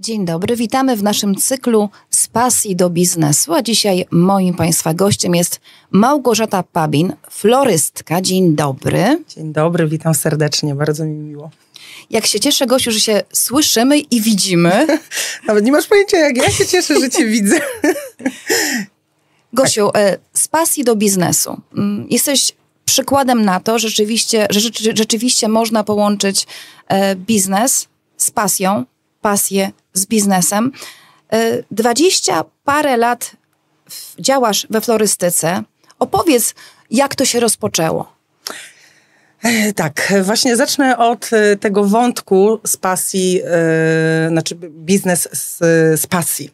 Dzień dobry, witamy w naszym cyklu z pasji do biznesu. A dzisiaj moim Państwa gościem jest Małgorzata Pabin, florystka. Dzień dobry. Dzień dobry, witam serdecznie, bardzo mi miło. Jak się cieszę, Gosiu, że się słyszymy i widzimy. Nawet nie masz pojęcia, jak ja się cieszę, że Cię widzę. Gosiu, e, z pasji do biznesu. Mm, jesteś przykładem na to, rzeczywiście, że rzeczywiście można połączyć e, biznes z pasją, pasję z biznesem. E, dwadzieścia parę lat działasz we florystyce. Opowiedz, jak to się rozpoczęło. Tak, właśnie zacznę od tego wątku z pasji, yy, znaczy biznes z, z pasji.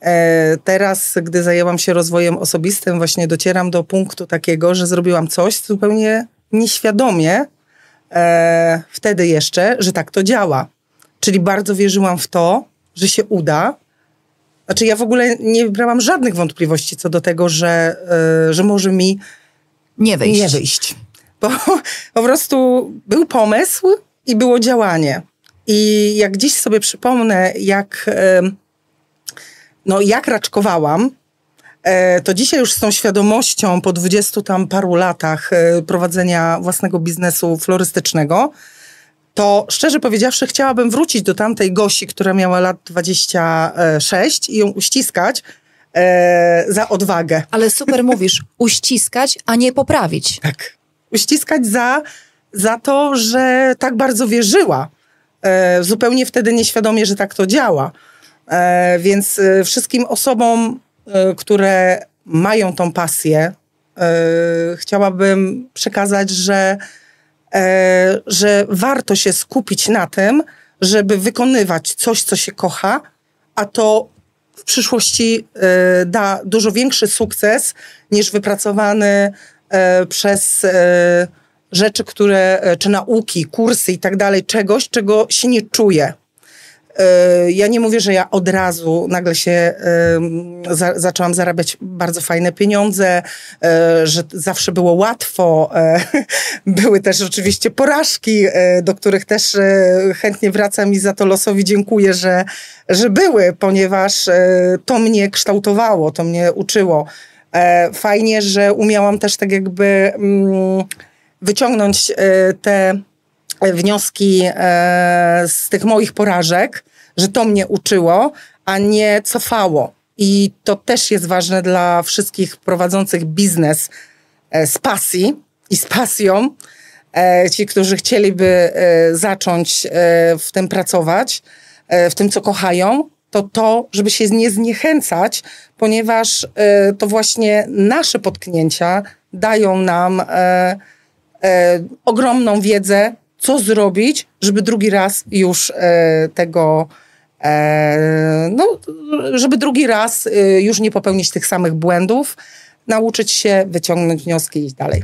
E, teraz, gdy zajęłam się rozwojem osobistym, właśnie docieram do punktu takiego, że zrobiłam coś zupełnie nieświadomie, e, wtedy jeszcze, że tak to działa. Czyli bardzo wierzyłam w to, że się uda. Znaczy, ja w ogóle nie brałam żadnych wątpliwości co do tego, że, e, że może mi nie wyjść. Nie wyjść. Bo po prostu był pomysł i było działanie. I jak dziś sobie przypomnę, jak no jak raczkowałam, e, to dzisiaj już z tą świadomością po dwudziestu tam paru latach e, prowadzenia własnego biznesu florystycznego, to szczerze powiedziawszy chciałabym wrócić do tamtej Gosi, która miała lat 26 i ją uściskać e, za odwagę. Ale super mówisz, uściskać, a nie poprawić. Tak. Uściskać za, za to, że tak bardzo wierzyła. E, zupełnie wtedy nieświadomie, że tak to działa. E, więc e, wszystkim osobom, e, które mają tą pasję, chciałabym przekazać, że, że warto się skupić na tym, żeby wykonywać coś, co się kocha, a to w przyszłości da dużo większy sukces niż wypracowany przez rzeczy, które, czy nauki, kursy i tak dalej, czegoś, czego się nie czuje. E, ja nie mówię, że ja od razu nagle się za, zaczęłam zarabiać bardzo fajne pieniądze, e, że zawsze było łatwo. E, były też oczywiście porażki, do których też chętnie wracam i za to losowi dziękuję, że, że były, ponieważ to mnie kształtowało, to mnie uczyło. Fajnie, że umiałam też tak jakby mm, wyciągnąć te wnioski z tych moich porażek że to mnie uczyło, a nie cofało. I to też jest ważne dla wszystkich prowadzących biznes e, z pasji i z pasją. E, ci, którzy chcieliby e, zacząć w tym pracować, w tym, co kochają, to to, żeby się nie zniechęcać, ponieważ to właśnie nasze potknięcia dają nam ogromną wiedzę, co zrobić, żeby drugi raz już tego E, no, żeby drugi raz y, już nie popełnić tych samych błędów, nauczyć się, wyciągnąć wnioski i iść dalej.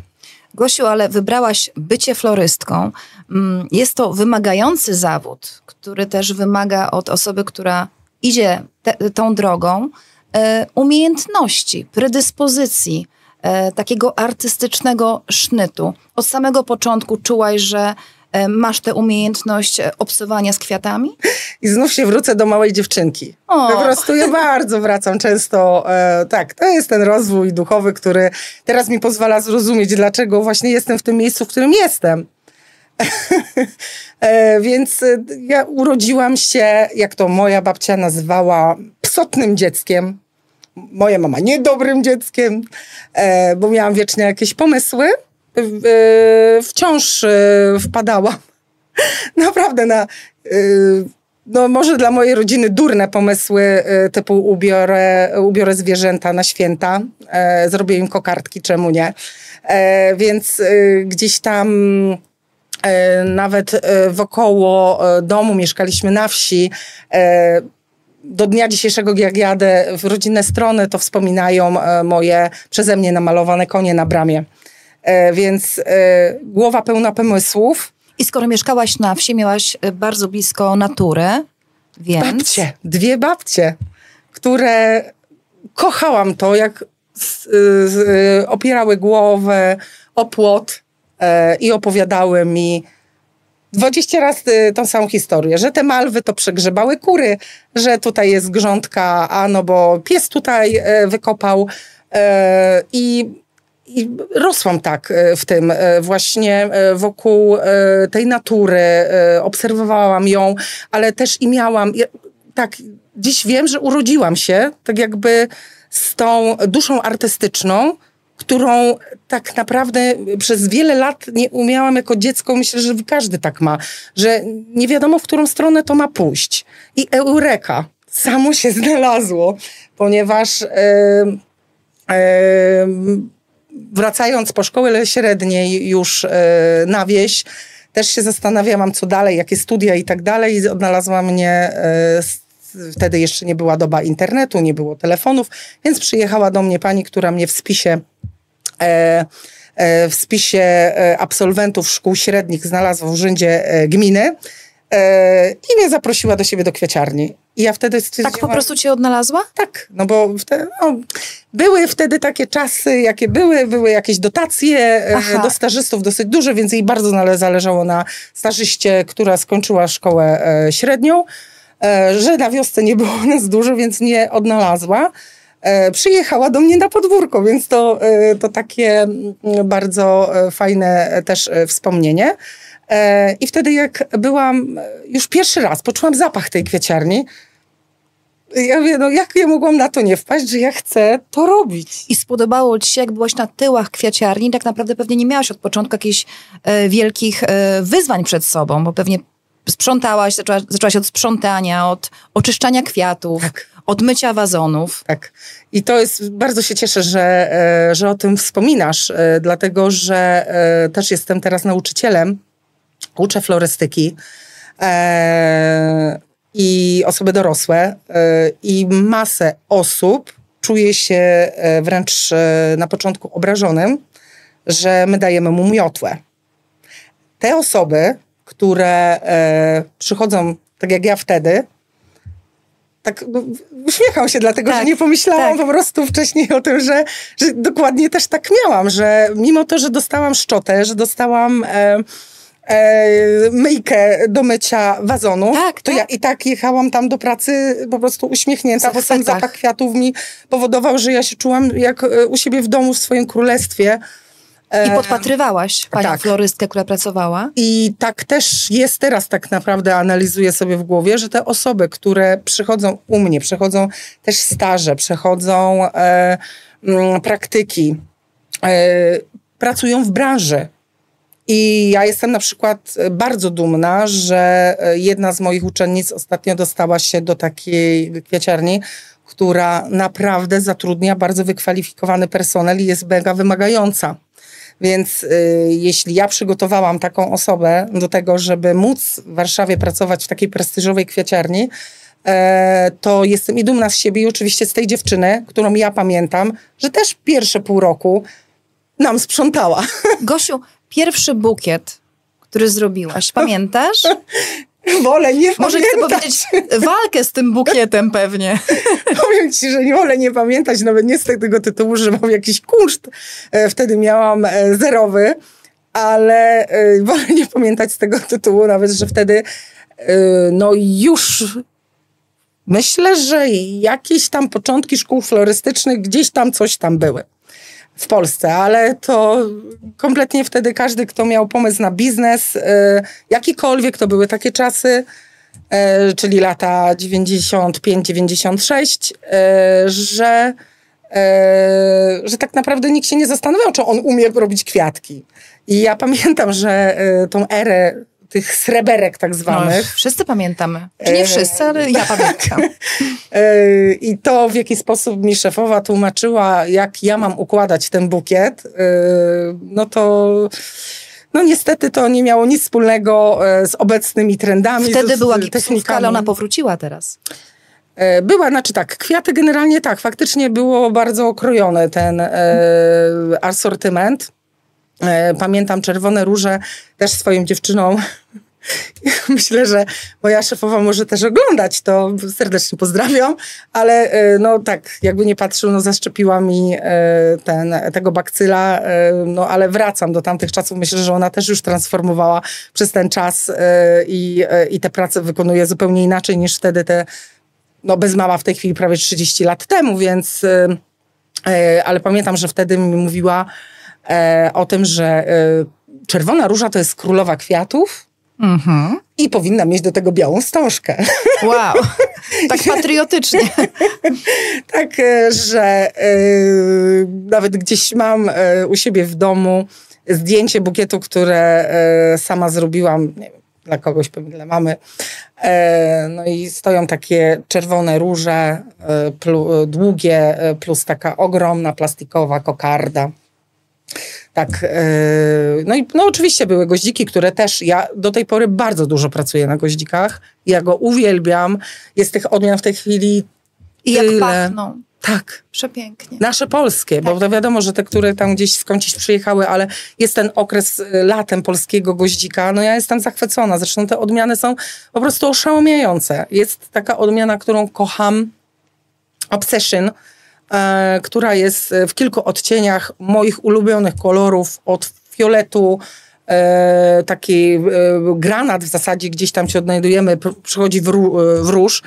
Gosiu, ale wybrałaś bycie florystką. Mm, jest to wymagający zawód, który też wymaga od osoby, która idzie te, tą drogą, e, umiejętności, predyspozycji, e, takiego artystycznego sznytu. Od samego początku czułaś, że E, masz tę umiejętność e, obsowania z kwiatami? I znów się wrócę do małej dziewczynki. O. Po prostu ja bardzo wracam często. E, tak, to jest ten rozwój duchowy, który teraz mi pozwala zrozumieć, dlaczego właśnie jestem w tym miejscu, w którym jestem. e, więc e, ja urodziłam się, jak to moja babcia nazywała, psotnym dzieckiem. Moja mama niedobrym dzieckiem, e, bo miałam wiecznie jakieś pomysły wciąż e, wpadałam naprawdę na y, no może dla mojej rodziny durne pomysły e, typu ubiorę, ubiorę zwierzęta na święta, e, zrobię im kokardki, czemu nie. Więc gdzieś tam nawet wokoło domu mieszkaliśmy na wsi. Do dnia dzisiejszego, jak jadę w rodzinne strony, to wspominają moje przeze mnie namalowane konie na bramie. E, więc e, głowa pełna pomysłów. I skoro mieszkałaś na wsi, miałaś e, bardzo blisko natury, więc... Babcie, dwie babcie, które kochałam to, jak z, z, opierały głowę o płot i opowiadały mi 20 razy tą samą historię, że te malwy to przegrzebały kury, że tutaj jest grządka, a no bo pies tutaj e, wykopał e, i i rosłam tak e, w tym właśnie wokół tej natury, obserwowałam ją, ale też i miałam, tak, dziś wiem, że urodziłam się tak jakby z tą duszą artystyczną, którą tak naprawdę przez wiele lat nie umiałam jako dziecko, myślę, że każdy tak ma, że nie wiadomo, w którą stronę to ma pójść. I eureka, samo się znalazło, ponieważ e, e, wracając po szkoły średniej już e, na wieś, też się zastanawiałam, co dalej, jakie studia i tak dalej. I odnalazła mnie e, wtedy jeszcze nie była doba internetu, nie było telefonów, więc przyjechała do mnie pani, która mnie w spisie e, w spisie absolwentów szkół średnich znalazła w urzędzie gminy i mnie zaprosiła do siebie do kwiaciarni. I ja wtedy stwierdziłam... Tak po prostu cię odnalazła? Tak, no bo wtedy, no, były wtedy takie czasy, jakie były, były jakieś dotacje Aha. do stażystów dosyć duże, więc jej bardzo zależało na stażyście, która skończyła szkołę średnią. E, że na wiosce nie było nas dużo, więc nie odnalazła. E, przyjechała do mnie na podwórko, więc to, e, to takie mm, bardzo fajne też wspomnienie. I wtedy jak byłam już pierwszy raz, poczułam zapach tej kwieciarni, ja wiem, no jak ja mogłam na to nie wpaść, że ja chcę to robić. I spodobało ci się, jak byłaś na tyłach kwiaciarni, tak naprawdę pewnie nie miałaś od początku jakichś e, wielkich e, wyzwań przed sobą, bo pewnie sprzątałaś, zaczęłaś, zaczęłaś od sprzątania, od oczyszczania kwiatów, tak. od mycia wazonów. Tak. I to jest, bardzo się cieszę, że, e, że o tym wspominasz, e, dlatego że e, też jestem teraz nauczycielem, uczę florystyki i osoby dorosłe i masę osób czuje się wręcz na początku obrażonym, że my dajemy mu miotłę. Te osoby które e, przychodzą, tak jak ja wtedy, tak no, uśmiecham się, dlatego tak, że nie pomyślałam tak. po prostu wcześniej o tym, że, że dokładnie też tak miałam, że mimo to, że dostałam szczotę, że dostałam e, e, myjkę do mycia wazonu, tak, to tak. ja i tak jechałam tam do pracy po prostu uśmiechnięta, bo sam zapach kwiatów mi powodował, że ja się czułam jak e, u siebie w domu, w swoim królestwie. I podpatrywałaś panią tak. florystkę, która pracowała? I tak też jest teraz tak naprawdę, analizuję sobie w głowie, że te osoby, które przychodzą u mnie, przechodzą też staże, przechodzą e, praktyki, e, pracują w branży. I ja jestem na przykład bardzo dumna, że jedna z moich uczennic ostatnio dostała się do takiej kwiaciarni, która naprawdę zatrudnia bardzo wykwalifikowany personel i jest mega wymagająca. Więc y, jeśli ja przygotowałam taką osobę do tego, żeby móc w Warszawie pracować w takiej prestiżowej kwiaciarni, e, to jestem i dumna z siebie i oczywiście z tej dziewczyny, którą ja pamiętam, że też pierwsze pół roku nam sprzątała. Gosiu, pierwszy bukiet, który zrobiłaś, pamiętasz? Wolę nie Może pamiętać. chcę powiedzieć walkę z tym bukietem pewnie. Powiem ci, że nie wolę nie pamiętać, nawet nie z tego tytułu, że mam jakiś kunszt. E, wtedy miałam e, zerowy, ale e, wolę nie pamiętać z tego tytułu, nawet, że wtedy no już myślę, że jakieś tam początki szkół florystycznych gdzieś tam coś tam były w Polsce, ale to kompletnie wtedy każdy, kto miał pomysł na biznes, e, jakikolwiek, to były takie czasy, e, czyli lata 95-96, e, że, że tak naprawdę nikt się nie zastanawiał, czy on umie robić kwiatki. I ja pamiętam, że tą erę tych sreberek tak zwanych. No, wszyscy pamiętamy. Czy nie wszyscy, ale ja pamiętam. I to, w jaki sposób mi szefowa tłumaczyła, jak ja mam układać ten bukiet, no to no niestety to nie miało nic wspólnego e, z obecnymi trendami. Wtedy z, była gipsówka, ale ona powróciła teraz. E, była, znaczy tak, kwiaty generalnie tak, faktycznie było bardzo okrojone ten e, asortyment. E, pamiętam czerwone róże też swoją dziewczyną. Myślę, że moja szefowa może też oglądać, to. Serdecznie pozdrawiam, ale e, no tak, jakby nie patrzył, no zaszczepiła mi e, ten, tego bakcyla, no ale wracam do tamtych czasów. Myślę, że ona też już transformowała przez ten czas i, i te prace wykonuje zupełnie inaczej niż wtedy te, no bez mała w tej chwili prawie 30 lat temu, więc ale pamiętam, że wtedy mi mówiła o tym, że czerwona róża to jest królowa kwiatów, Mhm. I powinna mieć do tego białą wstążkę. Wow, tak patriotycznie. tak, e, że y, nawet gdzieś mam u siebie w domu zdjęcie bukietu, które sama zrobiłam, nie wiem, dla kogoś, pewnie dla mamy. No i stoją takie czerwone róże, plu, długie, plus taka ogromna plastikowa kokarda. Tak. E, no i no oczywiście były goździki, które też ja do tej pory bardzo dużo pracuję na goździkach. Ja go uwielbiam. Jest tych odmian w tej chwili I jak pachną. Tak. Przepięknie. Nasze polskie, tak. bo to wiadomo, że te, które tam gdzieś skądś przyjechały, ale jest ten okres e, latem polskiego goździka, no ja jestem zachwycona. Zresztą te odmiany są po prostu oszałamiające. Jest taka odmiana, którą kocham, Obsession, która jest w kilku odcieniach moich ulubionych kolorów, od fioletu, e, taki e, granat w zasadzie, gdzieś tam się odnajdujemy, przychodzi w, w róż.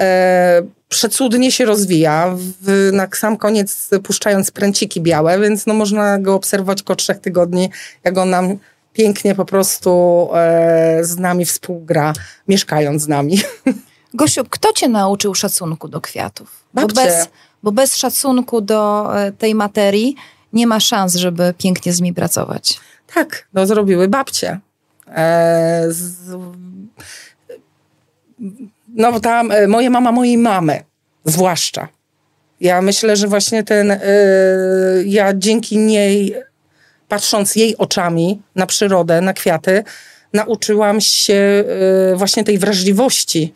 E, przecudnie się rozwija, w, na sam koniec puszczając pręciki białe, więc no można go obserwować około trzech tygodni, jak on nam pięknie po prostu e, z nami współgra, mieszkając z nami. Gosiu, kto cię nauczył szacunku do kwiatów? Babcie. Bo bez, bo bez szacunku do e, tej materii nie ma szans, żeby pięknie z nimi pracować. Tak, no zrobiły babcie. E, z, no tam e, moja mama mojej mamy, zwłaszcza. Ja myślę, że właśnie ten, e, ja dzięki niej, patrząc jej oczami na przyrodę, na kwiaty, nauczyłam się e, właśnie tej wrażliwości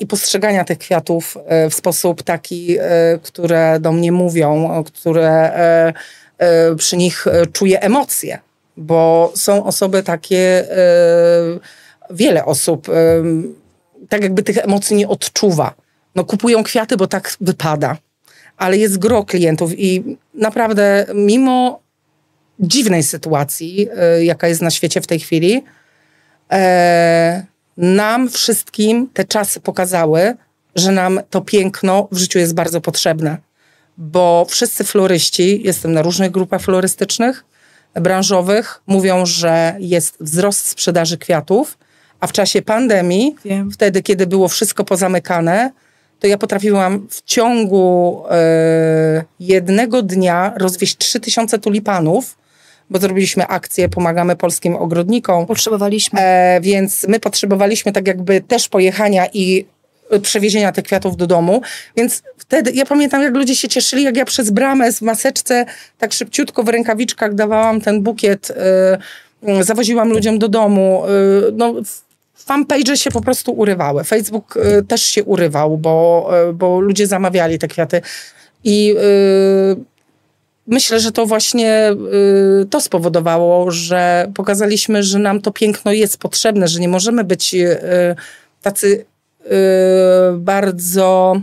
i postrzegania tych kwiatów e, w sposób taki, e, które do mnie mówią, które przy nich czuję emocje, bo są osoby takie, wiele osób, tak jakby tych emocji nie odczuwa. No kupują kwiaty, bo tak wypada, ale jest gro klientów i naprawdę mimo dziwnej sytuacji, jaka jest na świecie w tej chwili, nam wszystkim te czasy pokazały, że nam to piękno w życiu jest bardzo potrzebne. Bo wszyscy floryści, jestem na różnych grupach florystycznych, branżowych, mówią, że jest wzrost sprzedaży kwiatów, a w czasie pandemii, Wiem. wtedy, kiedy było wszystko pozamykane, to ja potrafiłam w ciągu y, jednego dnia rozwieść 3000 tulipanów bo zrobiliśmy akcję Pomagamy Polskim Ogrodnikom. Potrzebowaliśmy. E, więc my potrzebowaliśmy tak jakby też pojechania i przewiezienia tych kwiatów do domu. Więc wtedy, ja pamiętam, jak ludzie się cieszyli, jak ja przez bramę z maseczce tak szybciutko w rękawiczkach dawałam ten bukiet, y, zawoziłam ludziom do domu. Y, no, fanpage się po prostu urywały. Facebook też się urywał, bo, bo ludzie zamawiali te kwiaty. I myślę, że to właśnie y, to spowodowało, że pokazaliśmy, że nam to piękno jest potrzebne, że nie możemy być y, tacy y, bardzo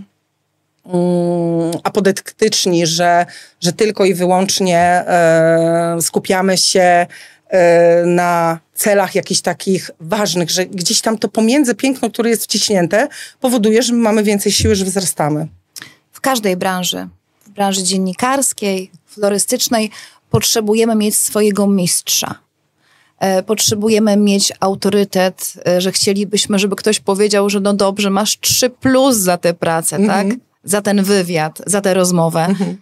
mm, apodektyczni, że, że tylko i wyłącznie skupiamy się na celach jakichś takich ważnych, że gdzieś tam to pomiędzy piękno, które jest wciśnięte, powoduje, że mamy więcej siły, że wzrastamy. W każdej branży, w branży dziennikarskiej, florystycznej potrzebujemy mieć swojego mistrza. E, potrzebujemy mieć autorytet, e, że chcielibyśmy, żeby ktoś powiedział, że no dobrze, masz trzy plus za tę pracę, mm -hmm. tak? Za ten wywiad, za tę rozmowę. Mm -hmm.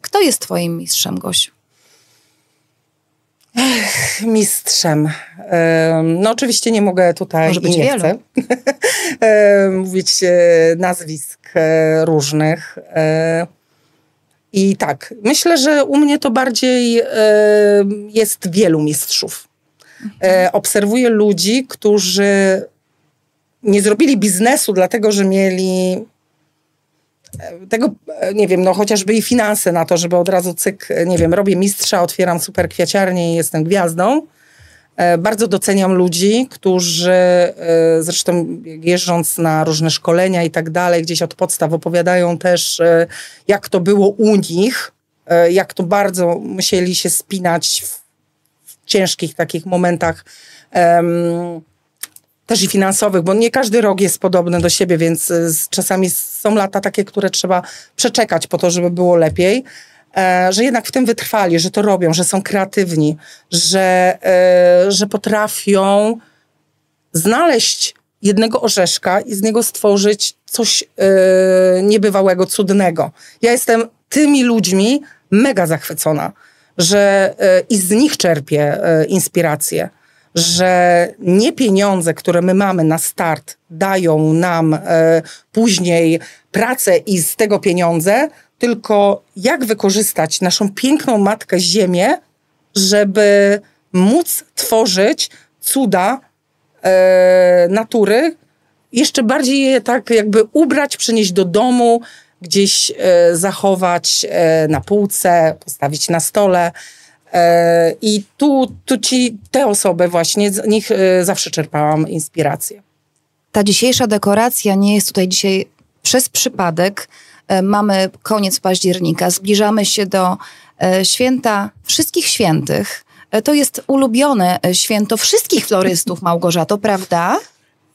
Kto jest twoim mistrzem, Gosiu? Ech, mistrzem. No oczywiście nie mogę tutaj Może być nie wielu. chcę mówić nazwisk różnych. I tak, myślę, że u mnie to bardziej e, jest wielu mistrzów. E, obserwuję ludzi, którzy nie zrobili biznesu, dlatego że mieli e, tego, e, nie wiem, no chociażby i finanse na to, żeby od razu cyk, nie wiem, robię mistrza, otwieram super kwiaciarnię i jestem gwiazdą. E, bardzo doceniam ludzi, którzy e, zresztą jeżdżąc na różne szkolenia i tak dalej, gdzieś od podstaw opowiadają też, e, jak to było u nich, jak to bardzo musieli się spinać w, w ciężkich takich momentach. Um, też i finansowych, bo nie każdy rok jest podobny do siebie, więc czasami są lata takie, które trzeba przeczekać po to, żeby było lepiej. E, że jednak w tym wytrwali, że to robią, że są kreatywni, że, e, że potrafią znaleźć jednego orzeszka i z niego stworzyć coś e, niebywałego, cudnego. Ja jestem tymi ludźmi mega zachwycona, że i z nich czerpię inspirację, że nie pieniądze, które my mamy na start, dają nam później pracę i z tego pieniądze, tylko jak wykorzystać naszą piękną matkę Ziemię, żeby móc tworzyć cuda e, natury, jeszcze bardziej je tak jakby ubrać, przynieść do domu, gdzieś e, zachować e, na półce, postawić na stole. E, I tu, tu ci, te osoby właśnie, z nich e, zawsze czerpałam inspirację. Ta dzisiejsza dekoracja nie jest tutaj dzisiaj przez przypadek, mamy koniec października, zbliżamy się do e, święta wszystkich świętych. E, to jest ulubione święto wszystkich florystów, Małgorzato, prawda?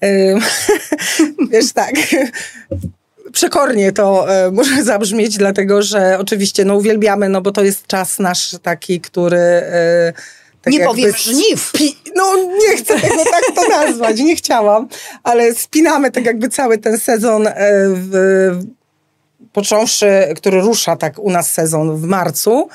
Wiesz, tak. Przekornie to e, może zabrzmieć, dlatego że oczywiście no, uwielbiamy, no bo to jest czas nasz taki, który. E, tak nie powiem żniw. no nie chcę tego tak to nazwać, nie chciałam, ale spinamy tak jakby cały ten sezon w, począwszy, który rusza tak u nas sezon w marcu,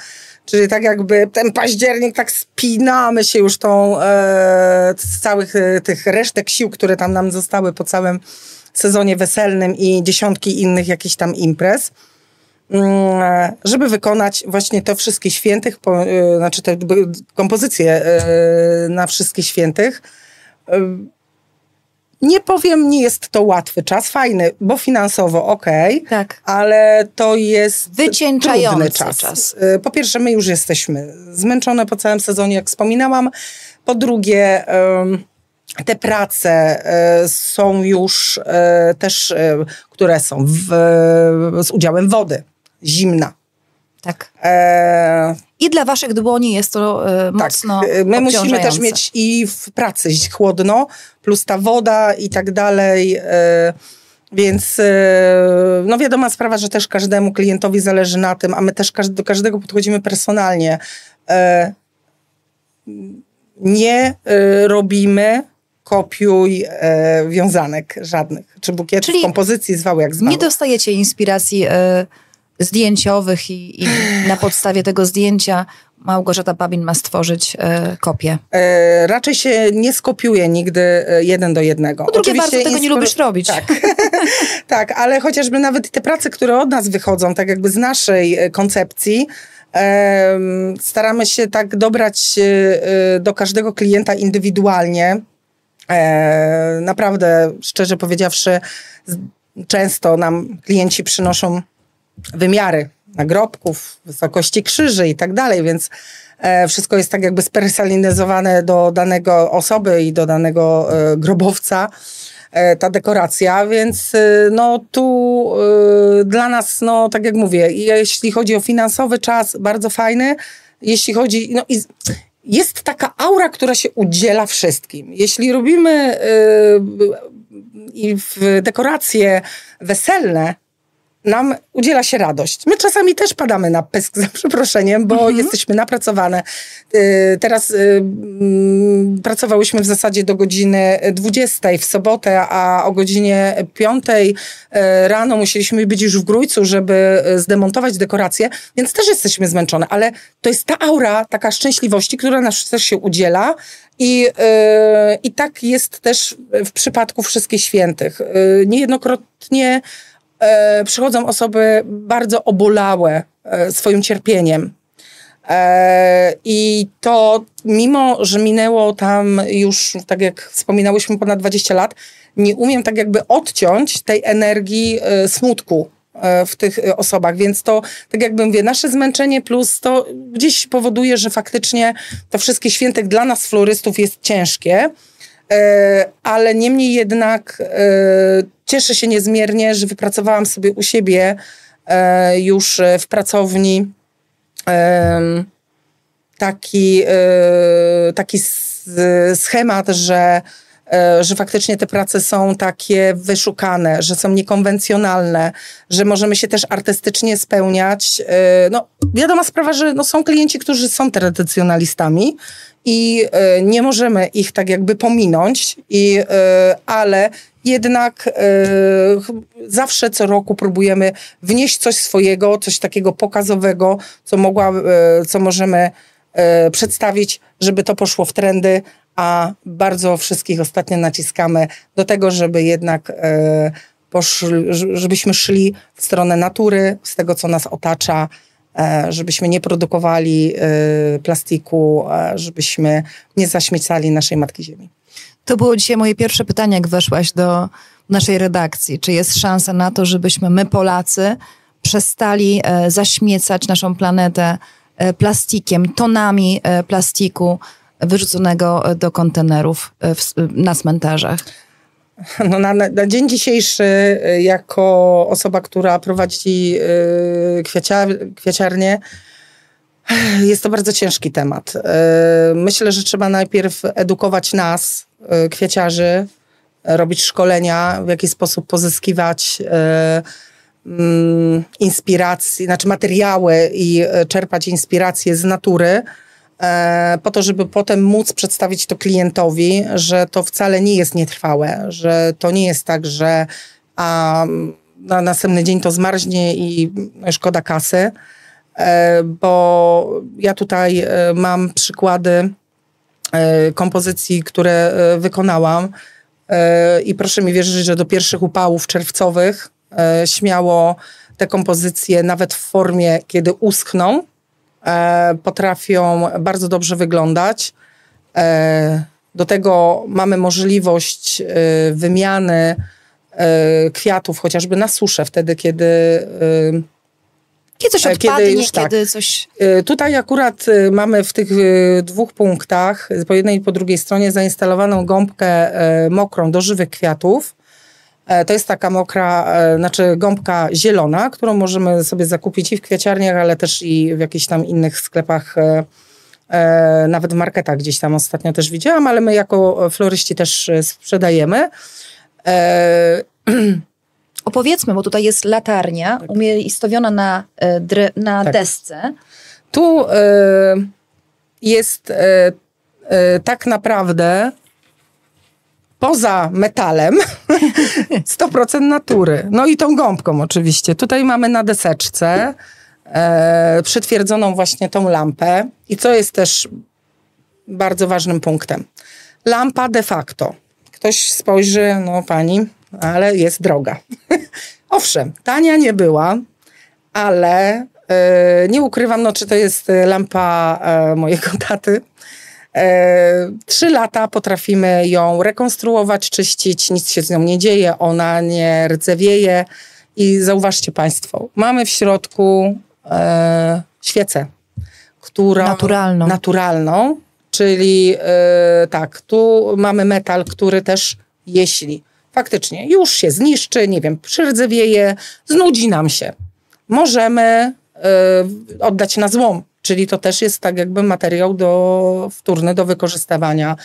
Czyli tak jakby ten październik, tak spinamy się już tą e, z całych e, tych resztek sił, które tam nam zostały po całym sezonie weselnym i dziesiątki innych jakichś tam imprez, mm, żeby wykonać właśnie to wszystkie świętych, po, e, znaczy te kompozycje e, na wszystkie świętych. Nie powiem, nie jest to łatwy czas, fajny, bo finansowo ok, tak. ale to jest Wycieńczający trudny czas. czas. Y, po pierwsze, my już jesteśmy zmęczone po całym sezonie, jak wspominałam. Po drugie, te prace y, są już y, też, które są w, z udziałem wody, zimna. Tak. E... I dla waszych dłoni jest to e, tak. mocno tak. My musimy też mieć i w pracy chłodno, plus ta woda i tak dalej. E, więc e, no wiadoma sprawa, że też każdemu klientowi zależy na tym, a my też do każdego podchodzimy personalnie. E, nie robimy kopiuj wiązanek żadnych, czy bukietów, Czyli kompozycji, zwał jak zwał. Nie dostajecie inspiracji zdjęciowych i, i na podstawie tego zdjęcia Małgorzata Babin ma stworzyć e, kopię? E, raczej się nie skopiuje nigdy e, jeden do jednego. Po drugie, bardzo tego nie lubisz robić. Tak. tak, ale chociażby nawet te prace, które od nas wychodzą, tak jakby z naszej e, koncepcji, e, staramy się tak dobrać e, do każdego klienta indywidualnie. naprawdę, szczerze powiedziawszy, często nam klienci przynoszą wymiary nagrobków, wysokości krzyży i tak dalej, więc e, wszystko jest tak jakby spersonalizowane do danego osoby i do danego e, grobowca e, ta dekoracja, więc no tu dla nas, no tak jak mówię, jeśli chodzi o finansowy czas, bardzo fajny, jeśli chodzi, no i jest taka aura, która się udziela wszystkim. Jeśli robimy yy, dekoracje weselne, nam udziela się radość. My czasami też padamy na pysk, za przeproszeniem, bo mhm. jesteśmy napracowane. Y, teraz y, mm, pracowałyśmy w zasadzie do godziny 20 w sobotę, a o godzinie 5 y, rano musieliśmy być już w Grójcu, żeby zdemontować dekoracje, więc też jesteśmy zmęczone, ale to jest ta aura taka szczęśliwości, która nas też się udziela i, i tak jest też w przypadku wszystkich świętych. Niejednokrotnie e, przychodzą osoby bardzo obolałe e, swoim cierpieniem. E, I to mimo, że minęło tam już, tak jak wspominałyśmy, ponad 20 lat, nie umiem tak jakby odciąć tej energii e, smutku e, w tych e, osobach, więc to, tak jakbym mówię, nasze zmęczenie plus to gdzieś powoduje, że faktycznie to wszystkie świętek dla nas florystów jest ciężkie, ale niemniej jednak cieszę się niezmiernie, że wypracowałam sobie u siebie już w pracowni taki, taki schemat, że E, że faktycznie te prace są takie wyszukane, że są niekonwencjonalne, że możemy się też artystycznie spełniać. E, no, wiadoma sprawa, że no, są klienci, którzy są tradycjonalistami i e, nie możemy ich tak jakby pominąć, i, ale jednak zawsze co roku próbujemy wnieść coś swojego, coś takiego pokazowego, co, mogła, co możemy przedstawić, żeby to poszło w trendy, a bardzo wszystkich ostatnio naciskamy do tego, żeby jednak e, żebyśmy szli w stronę natury, z tego, co nas otacza, e, żebyśmy nie produkowali e, plastiku, żebyśmy nie zaśmiecali naszej Matki Ziemi. To było dzisiaj moje pierwsze pytanie, jak weszłaś do naszej redakcji. Czy jest szansa na to, żebyśmy my, Polacy, przestali zaśmiecać naszą planetę plastikiem, tonami plastiku, wyrzuconego do kontenerów e, na cmentarzach? No na, na, dzień dzisiejszy, e, jako osoba, która prowadzi e, kwiaciar, kwiaciarnię, jest to bardzo ciężki temat. Myślę, że trzeba najpierw edukować nas, kwiaciarzy, robić szkolenia, w jaki sposób pozyskiwać mm, inspiracji, znaczy materiały i czerpać inspiracje z natury po to, żeby potem móc przedstawić to klientowi, że to wcale nie jest nietrwałe, że to nie jest tak, że a, na następny dzień to zmarznie i szkoda kasy, e, bo ja tutaj e, mam przykłady kompozycji, które wykonałam i proszę mi wierzyć, że do pierwszych upałów czerwcowych śmiało te kompozycje nawet w formie, kiedy uschną, E, potrafią bardzo dobrze wyglądać. E, do tego mamy możliwość e, wymiany kwiatów chociażby na suszę, wtedy kiedy kiedy coś odpadnie, kiedy, już, tak. kiedy coś... Tutaj akurat mamy w tych dwóch punktach, po jednej i po drugiej stronie, zainstalowaną gąbkę mokrą do żywych kwiatów. E, to jest taka mokra, e, znaczy gąbka zielona, którą możemy sobie zakupić i w kwiaciarniach, ale też i w jakichś tam innych sklepach, e, nawet w marketach gdzieś tam ostatnio też widziałam, ale my jako floryści też sprzedajemy. Opowiedzmy, bo tutaj jest latarnia tak. umiejscowiona na, na tak. desce. Tu jest tak naprawdę poza metalem 100% natury. No i tą gąbką oczywiście. Tutaj mamy na deseczce e, przytwierdzoną właśnie tą lampę. I co jest też bardzo ważnym punktem. Lampa de facto. Ktoś spojrzy, no pani, ale jest droga. Owszem, tania nie była, ale e, nie ukrywam, no czy to jest lampa e, mojego taty, E, trzy lata potrafimy ją rekonstruować, czyścić, nic się z nią nie dzieje, ona nie rdzewieje. I zauważcie Państwo, mamy w środku e, świecę, która. Naturalną. Naturalną, czyli e, tak, tu mamy metal, który też, jeśli faktycznie już się zniszczy, nie wiem, przyrdzewie, znudzi nam się, możemy e, oddać na złom Czyli to też jest tak jakby materiał do, wtórny do wykorzystywania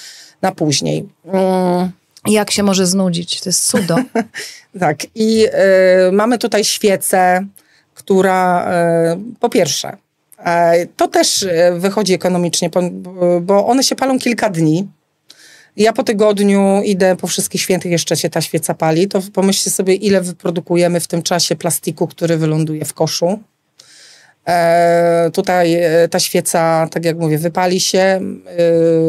na później. Mm. Jak się może znudzić? To jest cudo. tak. I y, mamy tutaj świecę, która y, po pierwsze, y, to też wychodzi ekonomicznie, bo one się palą kilka dni. Ja po tygodniu idę po wszystkich świętych, jeszcze się ta świeca pali. To pomyślcie sobie, ile wyprodukujemy w tym czasie plastiku, który wyląduje w koszu. E, tutaj e, ta świeca, tak jak mówię, wypali się. E,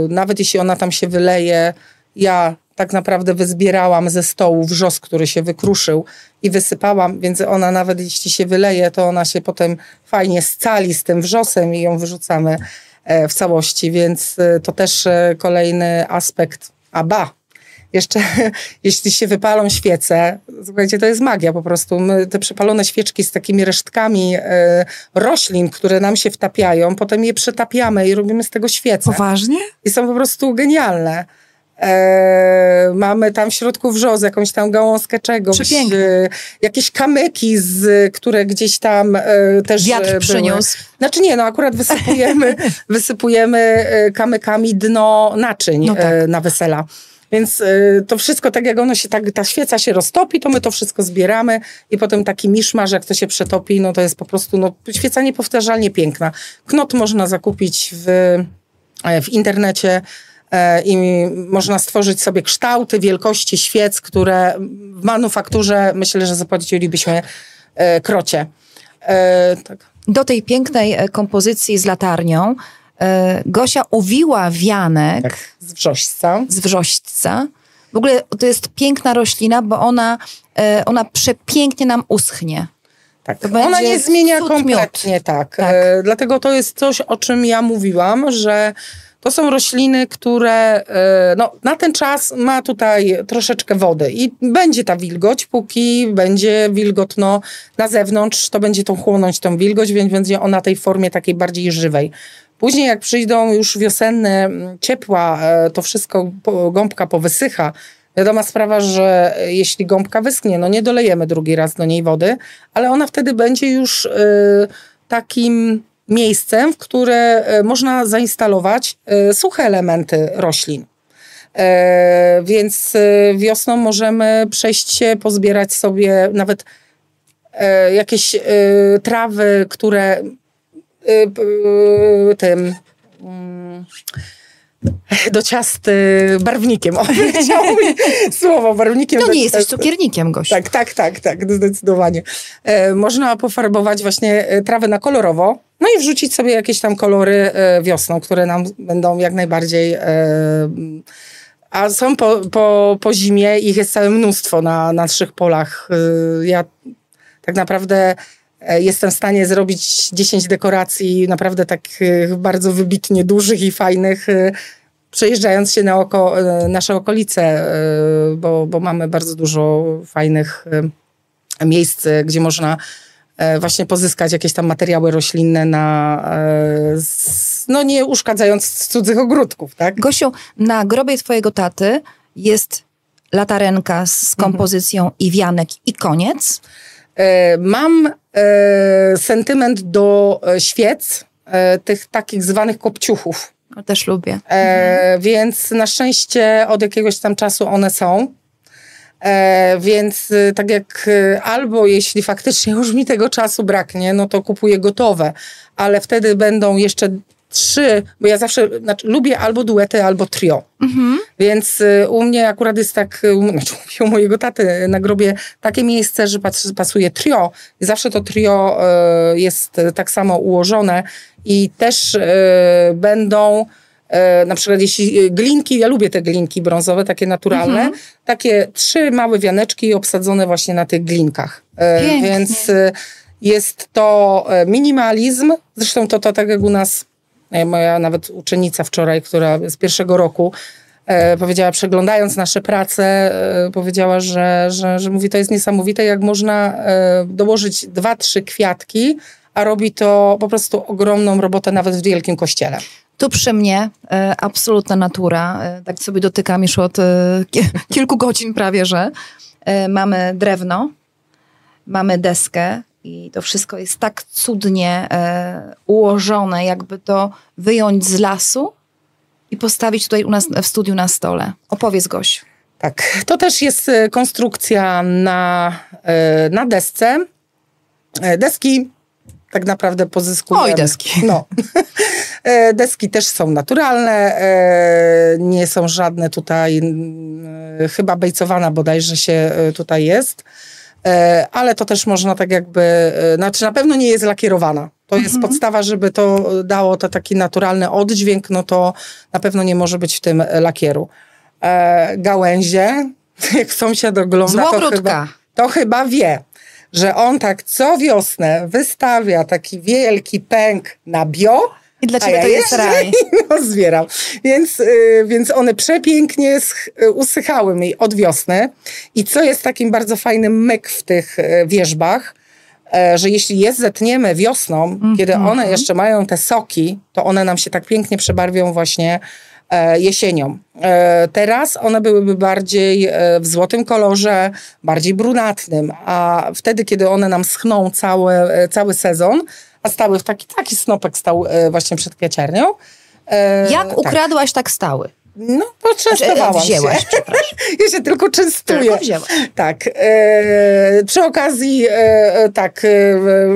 nawet jeśli ona tam się wyleje, ja tak naprawdę wyzbierałam ze stołu wrzos, który się wykruszył i wysypałam, więc ona nawet jeśli się wyleje, to ona się potem fajnie scali z tym wrzosem i ją wyrzucamy w całości, więc to też kolejny aspekt. A ba, jeszcze jeśli się wypalą świece, słuchajcie, to jest magia po prostu. My, te przepalone świeczki z takimi resztkami e, roślin, które nam się wtapiają, potem je przetapiamy i robimy z tego świece. Poważnie? I są po prostu genialne. E, mamy tam w środku wrzoz, jakąś tam gałązkę czegoś. E, jakieś kamyki, z, które gdzieś tam e, też Wiatr były. przyniósł. Znaczy nie, no akurat wysypujemy, wysypujemy e, kamykami dno naczyń no tak. E, na wesela. Więc y, to wszystko, tak jak ono się, tak, ta świeca się roztopi, to my to wszystko zbieramy i potem taki miszmasz, jak to się przetopi, no to jest po prostu, no świeca niepowtarzalnie piękna. Knot można zakupić w, e, w internecie e, i można stworzyć sobie kształty, wielkości świec, które w manufakturze myślę, że zapłacilibyśmy krocie. Tak. Do tej pięknej kompozycji z latarnią Gosia uwiła wianek. Tak, z wrzośca. Z wrzośca. W ogóle to jest piękna roślina, bo ona, e, ona przepięknie nam uschnie. Tak, ona nie zmienia kompletnie, tak. tak. E, dlatego to jest coś, o czym ja mówiłam, że to są rośliny, które e, no, na ten czas ma tutaj troszeczkę wody i będzie ta wilgoć, póki będzie wilgotno na zewnątrz, to będzie tą chłonąć tą wilgoć, więc będzie ona tej formie takiej bardziej żywej. Później jak przyjdą już wiosenne ciepła, e, to wszystko gąbka powysycha. Wiadoma sprawa, że jeśli gąbka wyschnie, no nie dolejemy drugi raz do niej wody, ale ona wtedy będzie już y, takim miejscem, w które y, można zainstalować suche elementy roślin. Więc wiosną możemy przejść się, pozbierać sobie nawet jakieś trawy, które tym mm, do ciast barwnikiem. O, słowo barwnikiem. No nie jesteś cukiernikiem, gość. Tak, tak, tak, tak, zdecydowanie. E, można pofarbować właśnie e, trawę na kolorowo, no i wrzucić sobie jakieś tam kolory e, wiosną, które nam będą jak najbardziej... A są po, po, po zimie, ich jest całe mnóstwo na, na naszych polach. Ja tak naprawdę E, jestem w stanie zrobić 10 dekoracji naprawdę takich bardzo wybitnie dużych i fajnych, e, przejeżdżając się na oko, e, nasze okolice, bo, bo mamy bardzo dużo fajnych miejsc, gdzie można właśnie pozyskać jakieś tam materiały roślinne na, no nie uszkadzając cudzych ogródków, tak? Gosiu, na grobie twojego taty jest latarenka z kompozycją mhm. i wianek i koniec. Mam e, sentyment do e, świec, e, tych takich zwanych kopciuchów. Też lubię. E, Więc na szczęście od jakiegoś tam czasu one są. E, więc e, tak jak albo jeśli faktycznie już mi tego czasu braknie, no to kupuję gotowe, ale wtedy będą jeszcze trzy, bo ja zawsze znaczy, lubię albo duety, albo trio. Mhm. Więc y, u mnie akurat jest tak, u, znaczy u mojego taty na grobie takie miejsce, że pas, pasuje trio. I zawsze to trio y, jest tak samo ułożone i też y, będą y, na przykład jeśli glinki, ja lubię te glinki brązowe, takie naturalne, mhm. takie trzy małe wianeczki obsadzone właśnie na tych glinkach. Y, Pięknie. Więc y, jest to minimalizm, zresztą to, to tak jak u nas E, moja nawet uczennica wczoraj, która z pierwszego roku e, powiedziała, przeglądając nasze prace, e, powiedziała, że, że, że mówi, to jest niesamowite, jak można e, dołożyć dwa, trzy kwiatki, a robi to po prostu ogromną robotę nawet w wielkim kościele. Tu przy mnie e, absolutna natura. E, tak sobie dotykam już od kilku godzin prawie, że mamy drewno, mamy deskę, i to wszystko jest tak cudnie e, ułożone, jakby to wyjąć z lasu i postawić tutaj u nas w studiu na stole. Opowiedz Goś. Tak, to też jest e, konstrukcja na, e, na desce. E, deski tak naprawdę pozyskują. Oj, deski. No. Deski też są naturalne, nie są żadne tutaj, chyba bejcowana bodajże się tutaj jest. E, ale to też można tak jakby, e, znaczy na pewno nie jest lakierowana. To jest mhm. podstawa, żeby to dało to taki naturalny oddźwięk, no to na pewno nie może być w tym lakieru. E, gałęzie, jak sąsiad ogląda, to chyba, to chyba wie, że on tak co wiosnę wystawia taki wielki pęk na bio, I dla ciebie to jest raj. No, zbieram. Więc, y, więc one przepięknie usychały mi od wiosny. I co jest takim bardzo fajnym myk w tych y, wierzbach, e, że jeśli je zetniemy wiosną, mm -hmm. kiedy one mhm. jeszcze mają te soki, to one nam się tak pięknie przebarwią właśnie e, jesienią. E, teraz one byłyby bardziej w złotym kolorze, bardziej brunatnym, a wtedy, kiedy one nam schną cały, cały sezon, stały w taki, taki snopek stał e, właśnie przed kwiaciarnią. E, Jak tak. ukradłaś tak stały? No, poczęstowałam znaczy, wzięłaś, się. przepraszam. ja się tylko częstuję. Tylko wzięłaś. Tak. E, przy okazji, e, e tak,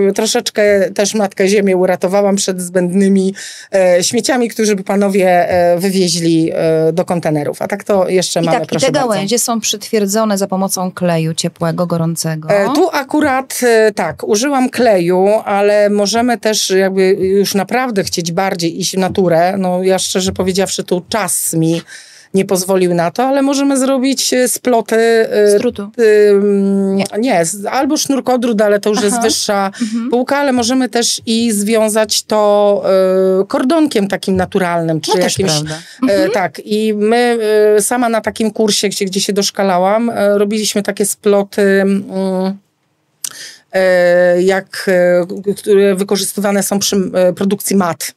e, troszeczkę też Matkę Ziemię uratowałam przed zbędnymi e, śmieciami, którzy by panowie e, wywieźli do kontenerów. A tak to jeszcze I mamy, tak, proszę I te gałęzie bardzo. są przytwierdzone za pomocą kleju ciepłego, gorącego. tu akurat tak, użyłam kleju, ale możemy też jakby już naprawdę chcieć bardziej iść w naturę. No ja szczerze powiedziawszy, tu czas mi nie pozwolił na to, ale możemy zrobić e, sploty. E, Strutu. nie. nie, albo sznurkodrut, ale to już Aha. jest wyższa mhm. półka, ale możemy też i związać to y, kordonkiem takim naturalnym, czy no jakimś. Mhm. tak, i my sama na takim kursie, gdzie, gdzie się doszkalałam, robiliśmy takie sploty. Jak, które wykorzystywane są przy produkcji mat.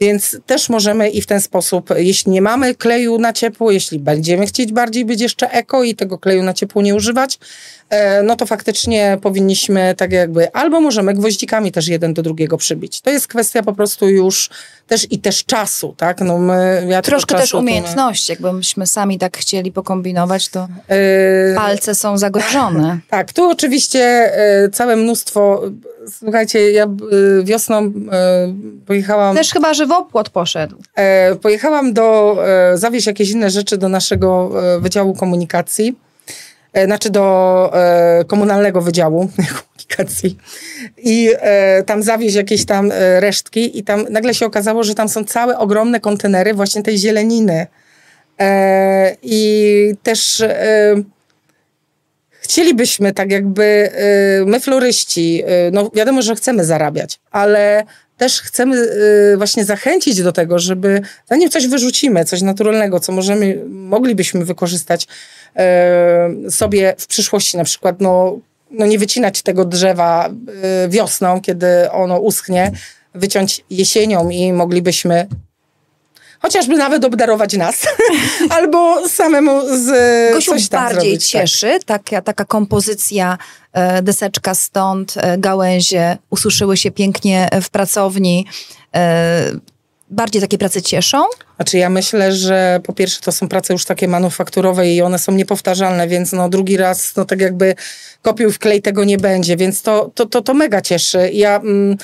Więc też możemy i w ten sposób, jeśli nie mamy kleju na ciepło, jeśli będziemy chcieć bardziej być jeszcze eko i tego kleju na ciepło nie używać, e, no to faktycznie powinniśmy tak jakby, albo możemy gwoździkami też jeden do drugiego przybić. To jest kwestia po prostu już też i też czasu, tak? No my, ja Troszkę też umiejętności, my... jakbyśmy sami tak chcieli pokombinować, to yy... palce są zagrożone. tak, tu oczywiście yy, całe mnóstwo słuchajcie, ja y, wiosną y, pojechałam... Też chyba żywopłot poszedł. E, pojechałam do, e, zawieźć jakieś inne rzeczy do naszego e, Wydziału Komunikacji, znaczy do Komunalnego Wydziału Komunikacji i tam zawieźć jakieś tam resztki i tam nagle się okazało, że tam są całe ogromne kontenery właśnie tej zieleniny. I też chcielibyśmy tak jakby, y, my floryści, y, no wiadomo, że chcemy zarabiać, ale też chcemy y, właśnie zachęcić do tego, żeby zanim coś wyrzucimy, coś naturalnego, co możemy, moglibyśmy wykorzystać sobie w przyszłości, na przykład no, no nie wycinać tego drzewa wiosną, kiedy ono uschnie, wyciąć jesienią i moglibyśmy chociażby nawet obdarować nas, albo samemu z Gosiu coś tam bardziej zrobić, tak. cieszy tak. taka, taka kompozycja, e, deseczka stąd, e, gałęzie ususzyły się pięknie w pracowni. E, bardziej takie prace cieszą? Znaczy ja myślę, że po pierwsze to są prace już takie manufakturowe i one są niepowtarzalne, więc no drugi raz no tak jakby kopiuj wklej tego nie będzie, więc to, to, to, to mega cieszy. Ja... Mm,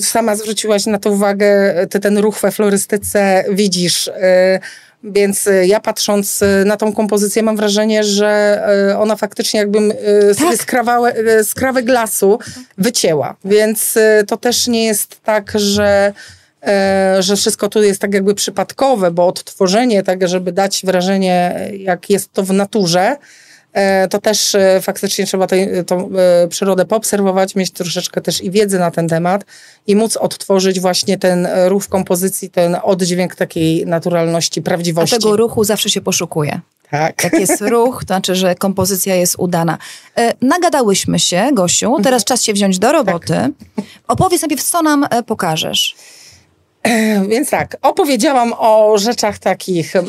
sama zwróciłaś na to uwagę, ty ten ruch we florystyce widzisz. E, więc ja patrząc na tą kompozycję mam wrażenie, że e, ona faktycznie jakbym tak. skrawałe, skrawek lasu wycięła. Więc to też nie jest tak, że że wszystko tu jest tak jakby przypadkowe, bo odtworzenie, tak żeby dać wrażenie, jak jest to w naturze, E, to też e, faktycznie trzeba tą e, przyrodę poobserwować, mieć troszeczkę też i wiedzy na ten temat i móc odtworzyć właśnie ten ruch w kompozycji, ten oddźwięk takiej naturalności, prawdziwości. A tego ruchu zawsze się poszukuje. Tak. Jak jest ruch, to znaczy, że kompozycja jest udana. Nagadałyśmy się, Gosiu, teraz czas się wziąć do roboty. Tak. Opowiedz najpierw, co nam pokażesz. Więc tak, opowiedziałam o rzeczach takich e,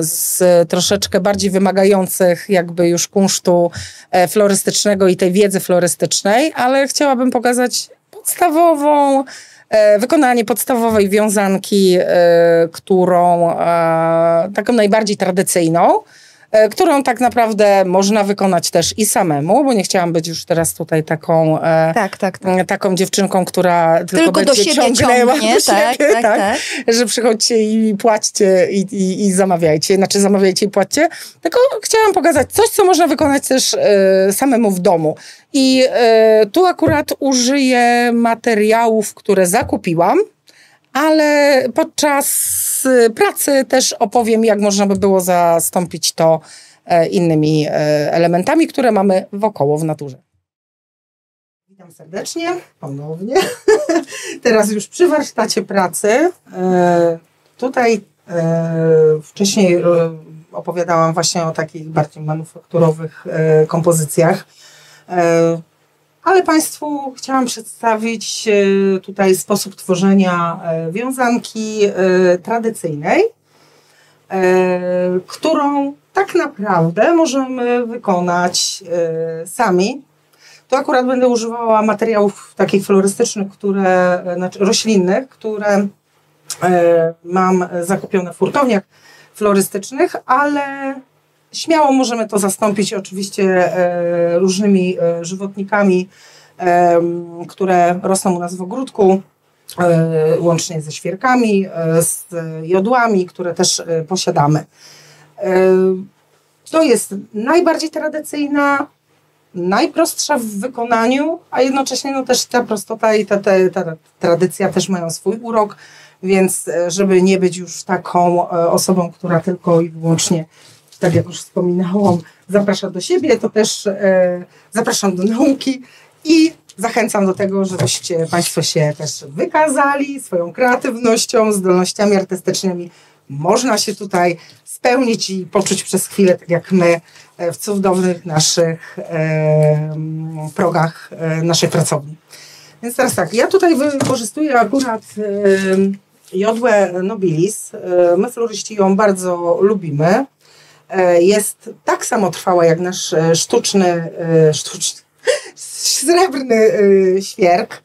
z troszeczkę bardziej wymagających jakby już kunsztu e, florystycznego i tej wiedzy florystycznej, ale chciałabym pokazać podstawową, e, wykonanie podstawowej wiązanki, e, którą e, taką najbardziej tradycyjną. E, którą tak naprawdę można wykonać też i samemu, bo nie chciałam być już teraz tutaj taką, e, tak, tak, tak. taką dziewczynką, która tylko, tylko będzie do siebie ciągnęła ciągnie, do tak, siebie, tak, tak, tak, że przychodźcie i płaćcie i, i, i, zamawiajcie, znaczy zamawiajcie i płaćcie, tylko chciałam pokazać coś, co można wykonać też e, samemu w domu. I tu akurat użyję materiałów, które zakupiłam, ale podczas y, pracy też opowiem, jak można by było zastąpić to e, innymi e, elementami, które mamy wokoło w naturze. Witam serdecznie, ponownie. Teraz już przy warsztacie pracy. E, tutaj wcześniej opowiadałam właśnie o takich bardziej manufakturowych kompozycjach. Ale Państwu chciałam przedstawić e, tutaj sposób tworzenia e, wiązanki e, tradycyjnej, którą tak naprawdę możemy wykonać sami. To akurat będę używała materiałów takich florystycznych, które, znaczy roślinnych, które mam zakupione w furtowniach florystycznych, ale Śmiało możemy to zastąpić oczywiście e, różnymi e, żywotnikami, które rosną u nas w ogródku, e, łącznie ze świerkami, z jodłami, które też posiadamy. To jest najbardziej tradycyjna, najprostsza w wykonaniu, a jednocześnie no też ta prostota i ta, ta, ta tradycja też mają swój urok, więc żeby nie być już taką osobą, która tylko i wyłącznie tak jak już wspominałam, zaprasza do siebie, to też e, zapraszam do nauki i zachęcam do tego, żebyście Państwo się też wykazali swoją kreatywnością, zdolnościami artystycznymi. Można się tutaj spełnić i poczuć przez chwilę, tak jak my, e, w cudownych naszych progach e, naszej pracowni. Więc teraz tak, ja tutaj wykorzystuję akurat jodłę nobilis. My floryści ją bardzo lubimy. E, jest tak samo trwała jak nasz e, sztuczny, e, sztuczny srebrny świerk,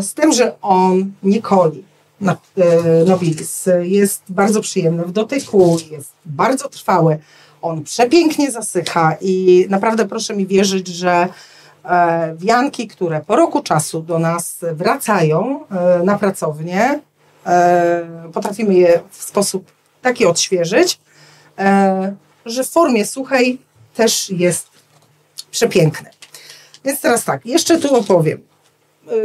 z tym, że on nie koli nobilis. Jest bardzo przyjemny w dotyku, jest bardzo trwały. On przepięknie zasycha i naprawdę proszę mi wierzyć, że wianki, które po roku czasu do nas wracają na pracownię, potrafimy je w sposób taki odświeżyć, że w formie suchej też jest przepiękny. Więc teraz tak, jeszcze tu opowiem. E,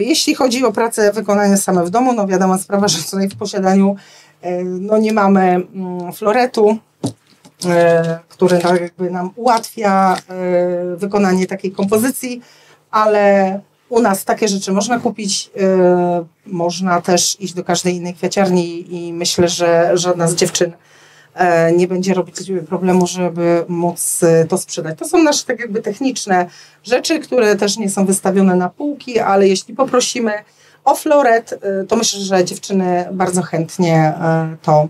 jeśli chodzi o pracę wykonania same w domu, no wiadomo sprawa, że tutaj w posiadaniu e, no nie mamy mm, floretu, który tak jakby nam ułatwia wykonanie takiej kompozycji, ale u nas takie rzeczy można kupić, można też iść do każdej innej kwiaciarni i myślę, że żadna z dziewczyn E, nie będzie robić problemu, żeby móc e, to sprzedać. To są nasze tak jakby techniczne rzeczy, które też nie są wystawione na półki, ale jeśli poprosimy o floret, e, to myślę, że dziewczyny bardzo chętnie to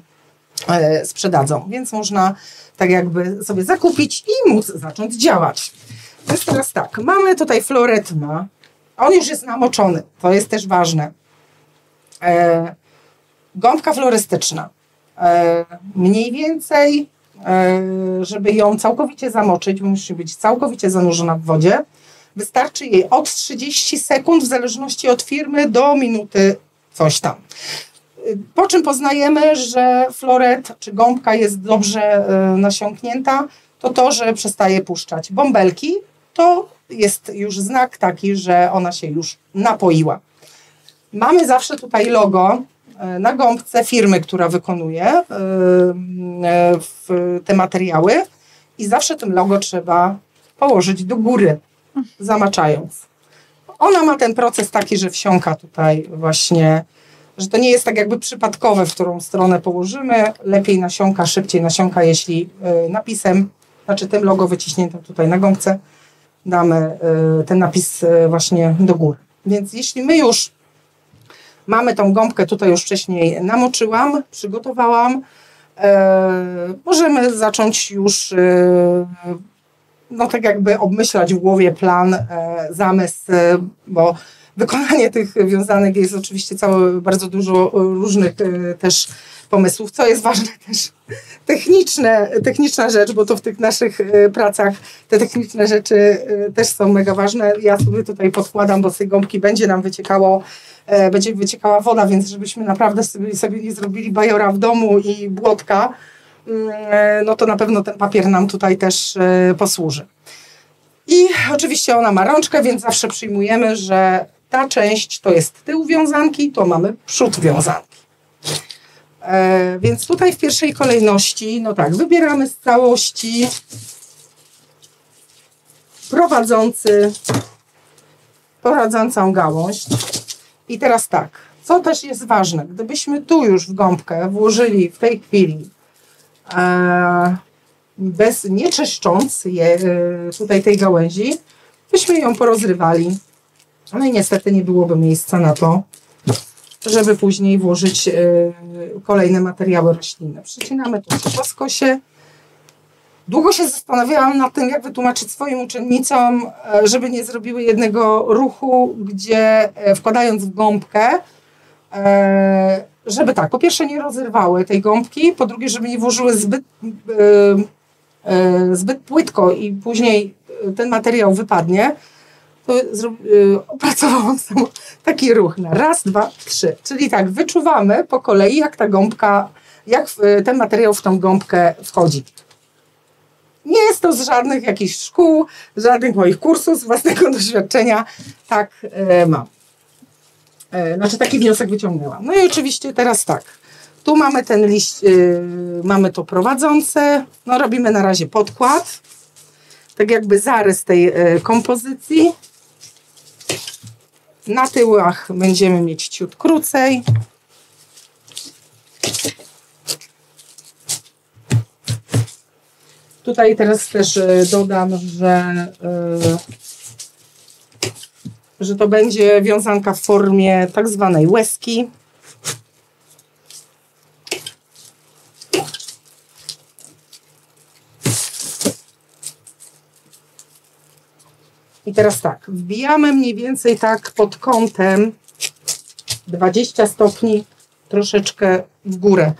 sprzedadzą. Więc można tak jakby sobie zakupić i móc zacząć działać. Więc teraz tak, mamy tutaj floret ma. On już jest namoczony, to jest też ważne. Gąbka florystyczna. E, mniej więcej, e, żeby ją całkowicie zamoczyć, musi być całkowicie zanurzona w wodzie. Wystarczy jej od 30 sekund, w zależności od firmy, do minuty coś tam. Po czym poznajemy, że floret czy gąbka jest dobrze e, nasiąknięta, to to, że przestaje puszczać bąbelki, to jest już znak taki, że ona się już napoiła. Mamy zawsze tutaj logo E, na gąbce firmy, która wykonuje e, e, te materiały i zawsze tym logo trzeba położyć do góry, zamaczając. Ona ma ten proces taki, że wsiąka tutaj właśnie, że to nie jest tak jakby przypadkowe, w którą stronę położymy. Lepiej nasiąka, szybciej nasiąka, jeśli napisem, znaczy tym logo wyciśniętym tutaj na gąbce, damy ten napis właśnie do góry. Więc jeśli my już Mamy tą gąbkę tutaj już wcześniej namoczyłam, przygotowałam. E, możemy zacząć już e, no tak jakby obmyślać w głowie plan, e, zamysł, e, bo wykonanie tych wiązanek jest oczywiście całe, bardzo dużo różnych e, też pomysłów, co jest ważne też techniczne, techniczna rzecz, bo to w tych naszych e, pracach te techniczne rzeczy też są mega ważne. Ja sobie tutaj podkładam, bo z tej gąbki będzie nam wyciekało będzie wyciekała woda, więc żebyśmy naprawdę sobie, sobie nie zrobili bajora w domu i błotka, mm, e, no to na pewno ten papier nam tutaj też e, posłuży. I oczywiście ona ma rączkę, więc zawsze przyjmujemy, że ta część to jest tył wiązanki, to mamy przód wiązanki. E, więc tutaj w pierwszej kolejności, no tak, wybieramy z całości prowadzący prowadzącą gałąź. I teraz tak, co też jest ważne, gdybyśmy tu już w gąbkę włożyli w tej chwili e, bez, nie czyszcząc je, e, tutaj tej gałęzi, byśmy ją porozrywali. No i niestety nie byłoby miejsca na to, żeby później włożyć e, kolejne materiały roślinne. Przycinamy to po skosie. Długo się zastanawiałam nad tym, jak wytłumaczyć swoim uczennicom, e, żeby nie zrobiły jednego ruchu, gdzie e, wkładając w gąbkę, e, żeby tak, po pierwsze nie rozerwały tej gąbki, po drugie, żeby nie włożyły zbyt, zbyt płytko i później ten materiał wypadnie, to opracowałam taki ruch na raz, dwa, trzy. Czyli tak, wyczuwamy po kolei, jak ta gąbka, jak ten materiał w tą gąbkę wchodzi. Nie jest to z żadnych jakichś szkół, żadnych moich kursów, z własnego doświadczenia. Tak e, mam. E, znaczy taki wniosek wyciągnęłam. No i oczywiście teraz tak. Tu mamy ten liść, e, mamy to prowadzące. No robimy na razie podkład. Tak jakby zarys tej e, kompozycji. Na tyłach będziemy mieć ciut krócej. Tutaj teraz też e, dodam, że, e, że to będzie wiązanka w formie tak zwanej łezki. I teraz tak, wbijamy mniej więcej tak pod kątem 20 stopni troszeczkę w górę.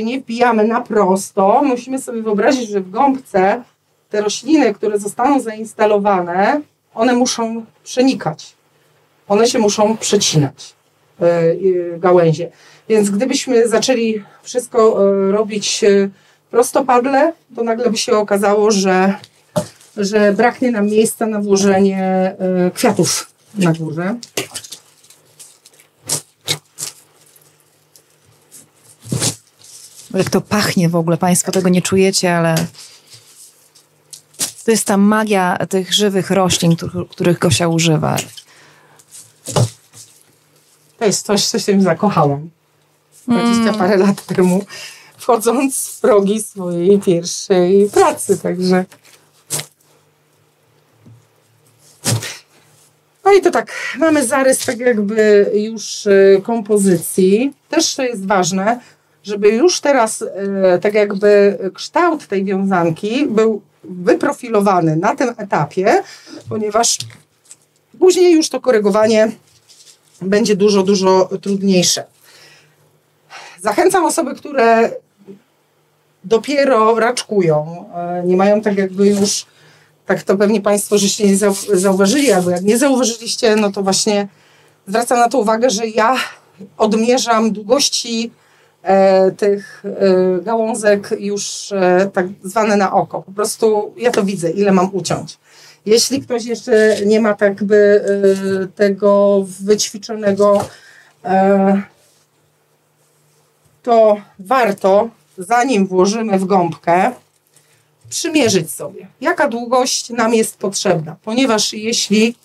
Nie wbijamy na prosto. Musimy sobie wyobrazić, że w gąbce te rośliny, które zostaną zainstalowane, one muszą przenikać. One się muszą przecinać, yy, gałęzie. Więc gdybyśmy zaczęli wszystko yy, robić prostopadle, to nagle by się okazało, że, że braknie nam miejsca na włożenie kwiatów na górze. Jak to pachnie w ogóle, Państwo tego nie czujecie, ale to jest ta magia tych żywych roślin, których Gosia używa. To jest coś, co się zakochałam. 20 mm. parę lat temu, wchodząc w progi swojej pierwszej pracy, także... No i to tak, mamy zarys tak jakby już y, kompozycji. Też to jest ważne, żeby już teraz e, tak jakby kształt tej wiązanki był wyprofilowany na tym etapie, ponieważ później już to korygowanie będzie dużo, dużo trudniejsze. Zachęcam osoby, które dopiero raczkują, e, nie mają tak jakby już, tak to pewnie Państwo żeście nie zauważyli, albo jak nie zauważyliście, no to właśnie zwracam na to uwagę, że ja odmierzam długości tych e, gałązek już e, tak zwane na oko. Po prostu ja to widzę, ile mam uciąć. Jeśli ktoś jeszcze nie ma tak by e, tego wyćwiczonego, e, to warto, zanim włożymy w gąbkę, przymierzyć sobie, jaka długość nam jest potrzebna, ponieważ jeśli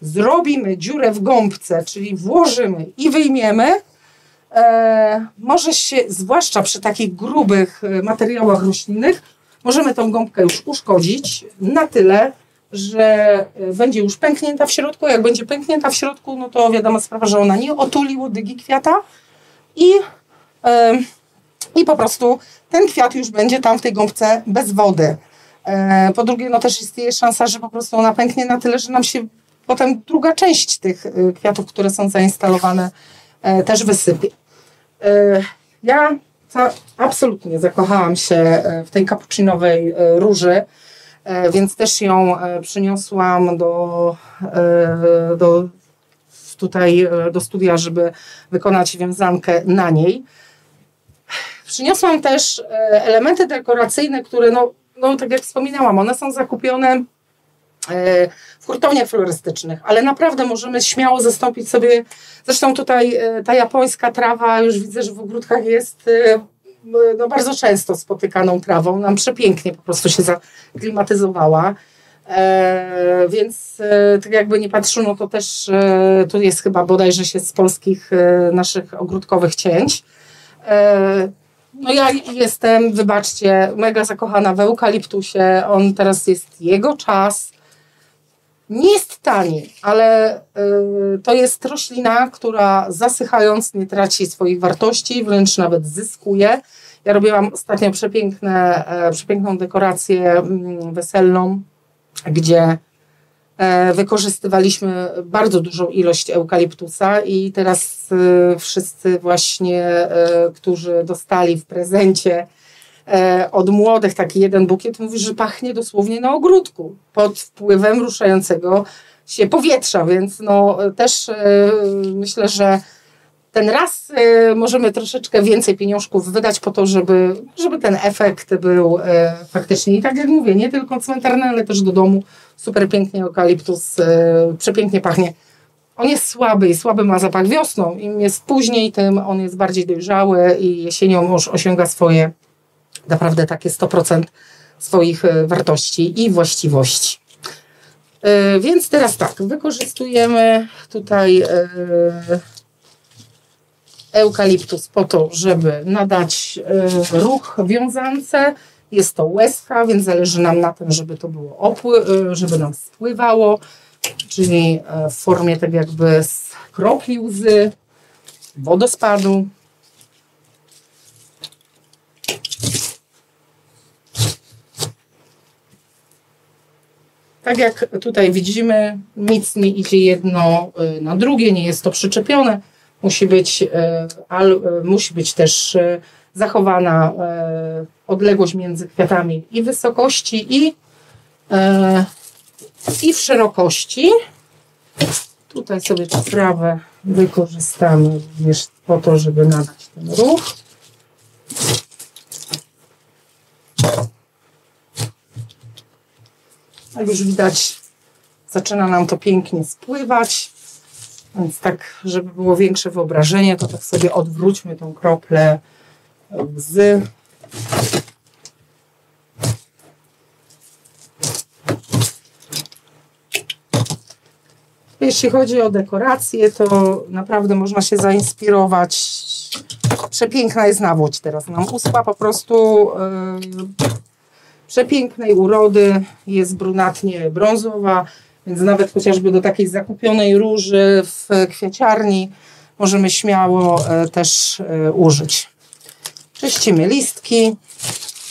zrobimy dziurę w gąbce, czyli włożymy i wyjmiemy, e, może się, zwłaszcza przy takich grubych e, materiałach roślinnych, możemy tą gąbkę już uszkodzić na tyle, że e, będzie już pęknięta w środku. Jak będzie pęknięta w środku, no to wiadomo sprawa, że ona nie otuli łodygi kwiata i, e, i po prostu ten kwiat już będzie tam w tej gąbce bez wody. E, po drugie, no też istnieje szansa, że po prostu ona pęknie na tyle, że nam się potem druga część tych e, kwiatów, które są zainstalowane, e, też wysypie. E, ja absolutnie zakochałam się e, w tej kapucinowej e, róży, więc też ją przyniosłam do, do tutaj do studia, żeby wykonać wiązankę na niej. Przyniosłam też elementy dekoracyjne, które, no, no tak jak wspominałam, one są zakupione w hurtowniach florystycznych, ale naprawdę możemy śmiało zastąpić sobie, zresztą tutaj e, ta japońska trawa, już widzę, że w ogródkach jest e, no, bardzo często spotykaną trawą, nam przepięknie po prostu się zaklimatyzowała. E, więc e, tak jakby nie patrzono, to też e, tu jest chyba bodajże się z polskich e, naszych ogródkowych cięć. E, no ja jestem, wybaczcie, mega zakochana w eukaliptusie. On teraz jest jego czas. Nie jest tani, ale y, to jest roślina, która zasychając nie traci swoich wartości, wręcz nawet zyskuje. Ja robiłam ostatnio przepiękne, e, przepiękną dekorację mm, weselną, gdzie e, wykorzystywaliśmy bardzo dużą ilość eukaliptusa i teraz e, wszyscy właśnie, e, którzy dostali w prezencie od młodych taki jeden bukiet, mówi, że pachnie dosłownie na ogródku pod wpływem ruszającego się powietrza, więc no też e, myślę, że ten raz e, możemy troszeczkę więcej pieniążków wydać po to, żeby, żeby ten efekt był e, faktycznie. I tak jak mówię, nie tylko cmentarny, ale też do domu. Super pięknie eukaliptus, e, przepięknie pachnie. On jest słaby i słaby ma zapach wiosną. Im jest później, tym on jest bardziej dojrzały i jesienią już osiąga swoje naprawdę takie 100% swoich e, wartości i właściwości. E, Więc teraz tak, wykorzystujemy tutaj e, eukaliptus po to, żeby nadać ruch wiązance. Jest to łezka, więc zależy nam na tym, żeby to było opły, żeby nam spływało, czyli w formie tak jakby z kropli łzy, wodospadu. Tak jak tutaj widzimy, nic nie idzie jedno y, na drugie, nie jest to przyczepione. Musi być, y, al, y, musi być też zachowana odległość między kwiatami i wysokości, i, i w szerokości. Tutaj sobie trawę wykorzystamy również po to, żeby nadać ten ruch. Jak już widać, zaczyna nam to pięknie spływać. Więc tak, żeby było większe wyobrażenie, to tak sobie odwróćmy tą kroplę łzy. Jeśli chodzi o dekoracje, to naprawdę można się zainspirować. Przepiękna jest nawłoć teraz nam uschła po prostu. Przepięknej urody, jest brunatnie brązowa, więc nawet chociażby do takiej zakupionej róży w kwieciarni możemy śmiało e, też e, użyć. Czyścimy listki.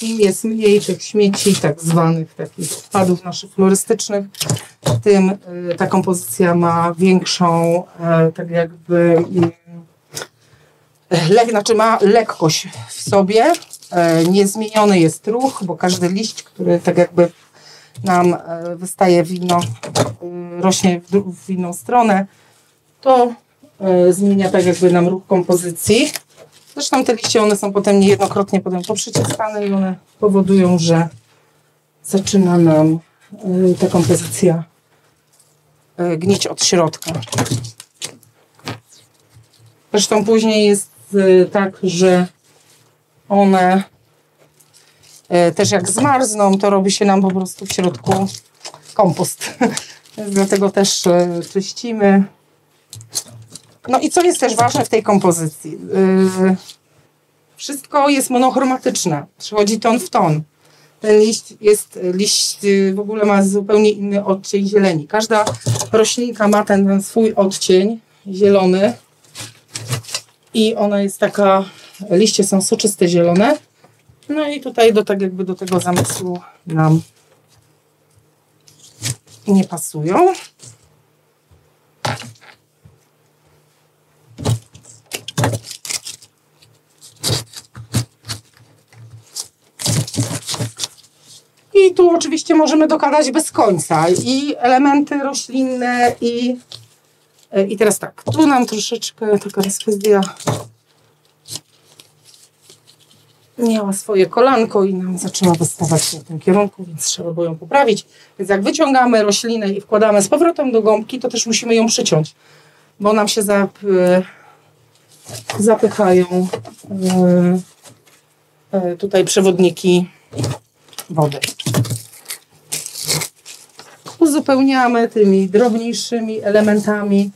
Im jest mniej tych śmieci, tak zwanych takich odpadów naszych florystycznych, tym e, ta kompozycja ma większą, tak jakby, mm, lek, znaczy ma lekkość w sobie, Niezmieniony jest ruch, bo każdy liść, który tak jakby nam e, wystaje w inną, e, rośnie w, inną stronę, to e, zmienia tak jakby nam ruch kompozycji. Zresztą te liście, one są potem niejednokrotnie potem poprzeciskane i one powodują, że zaczyna nam e, ta kompozycja e, gnić od środka. Zresztą później jest e, tak, że one e, też jak zmarzną, to robi się nam po prostu w środku kompost. Dlatego też e, czyścimy. No i co jest też ważne w tej kompozycji? E, Wszystko jest monochromatyczne. Przychodzi ton w ton. Ten liść jest, liść w ogóle ma zupełnie inny odcień zieleni. Każda roślinka ma ten, ten swój odcień zielony i ona jest taka, liście są soczyste zielone. No i tutaj do tak jakby do tego zamysłu nam nie pasują. I tu oczywiście możemy dokładać bez końca i elementy roślinne i I teraz tak, tu nam troszeczkę taka dysfezja miała swoje kolanko i nam zaczyna wystawać w tym kierunku, więc trzeba było ją poprawić. Więc jak wyciągamy roślinę i wkładamy z powrotem do gąbki, to też musimy ją przyciąć, bo nam się zap, e, zapychają e, e, tutaj przewodniki wody. uzupełniamy tymi drobniejszymi elementami.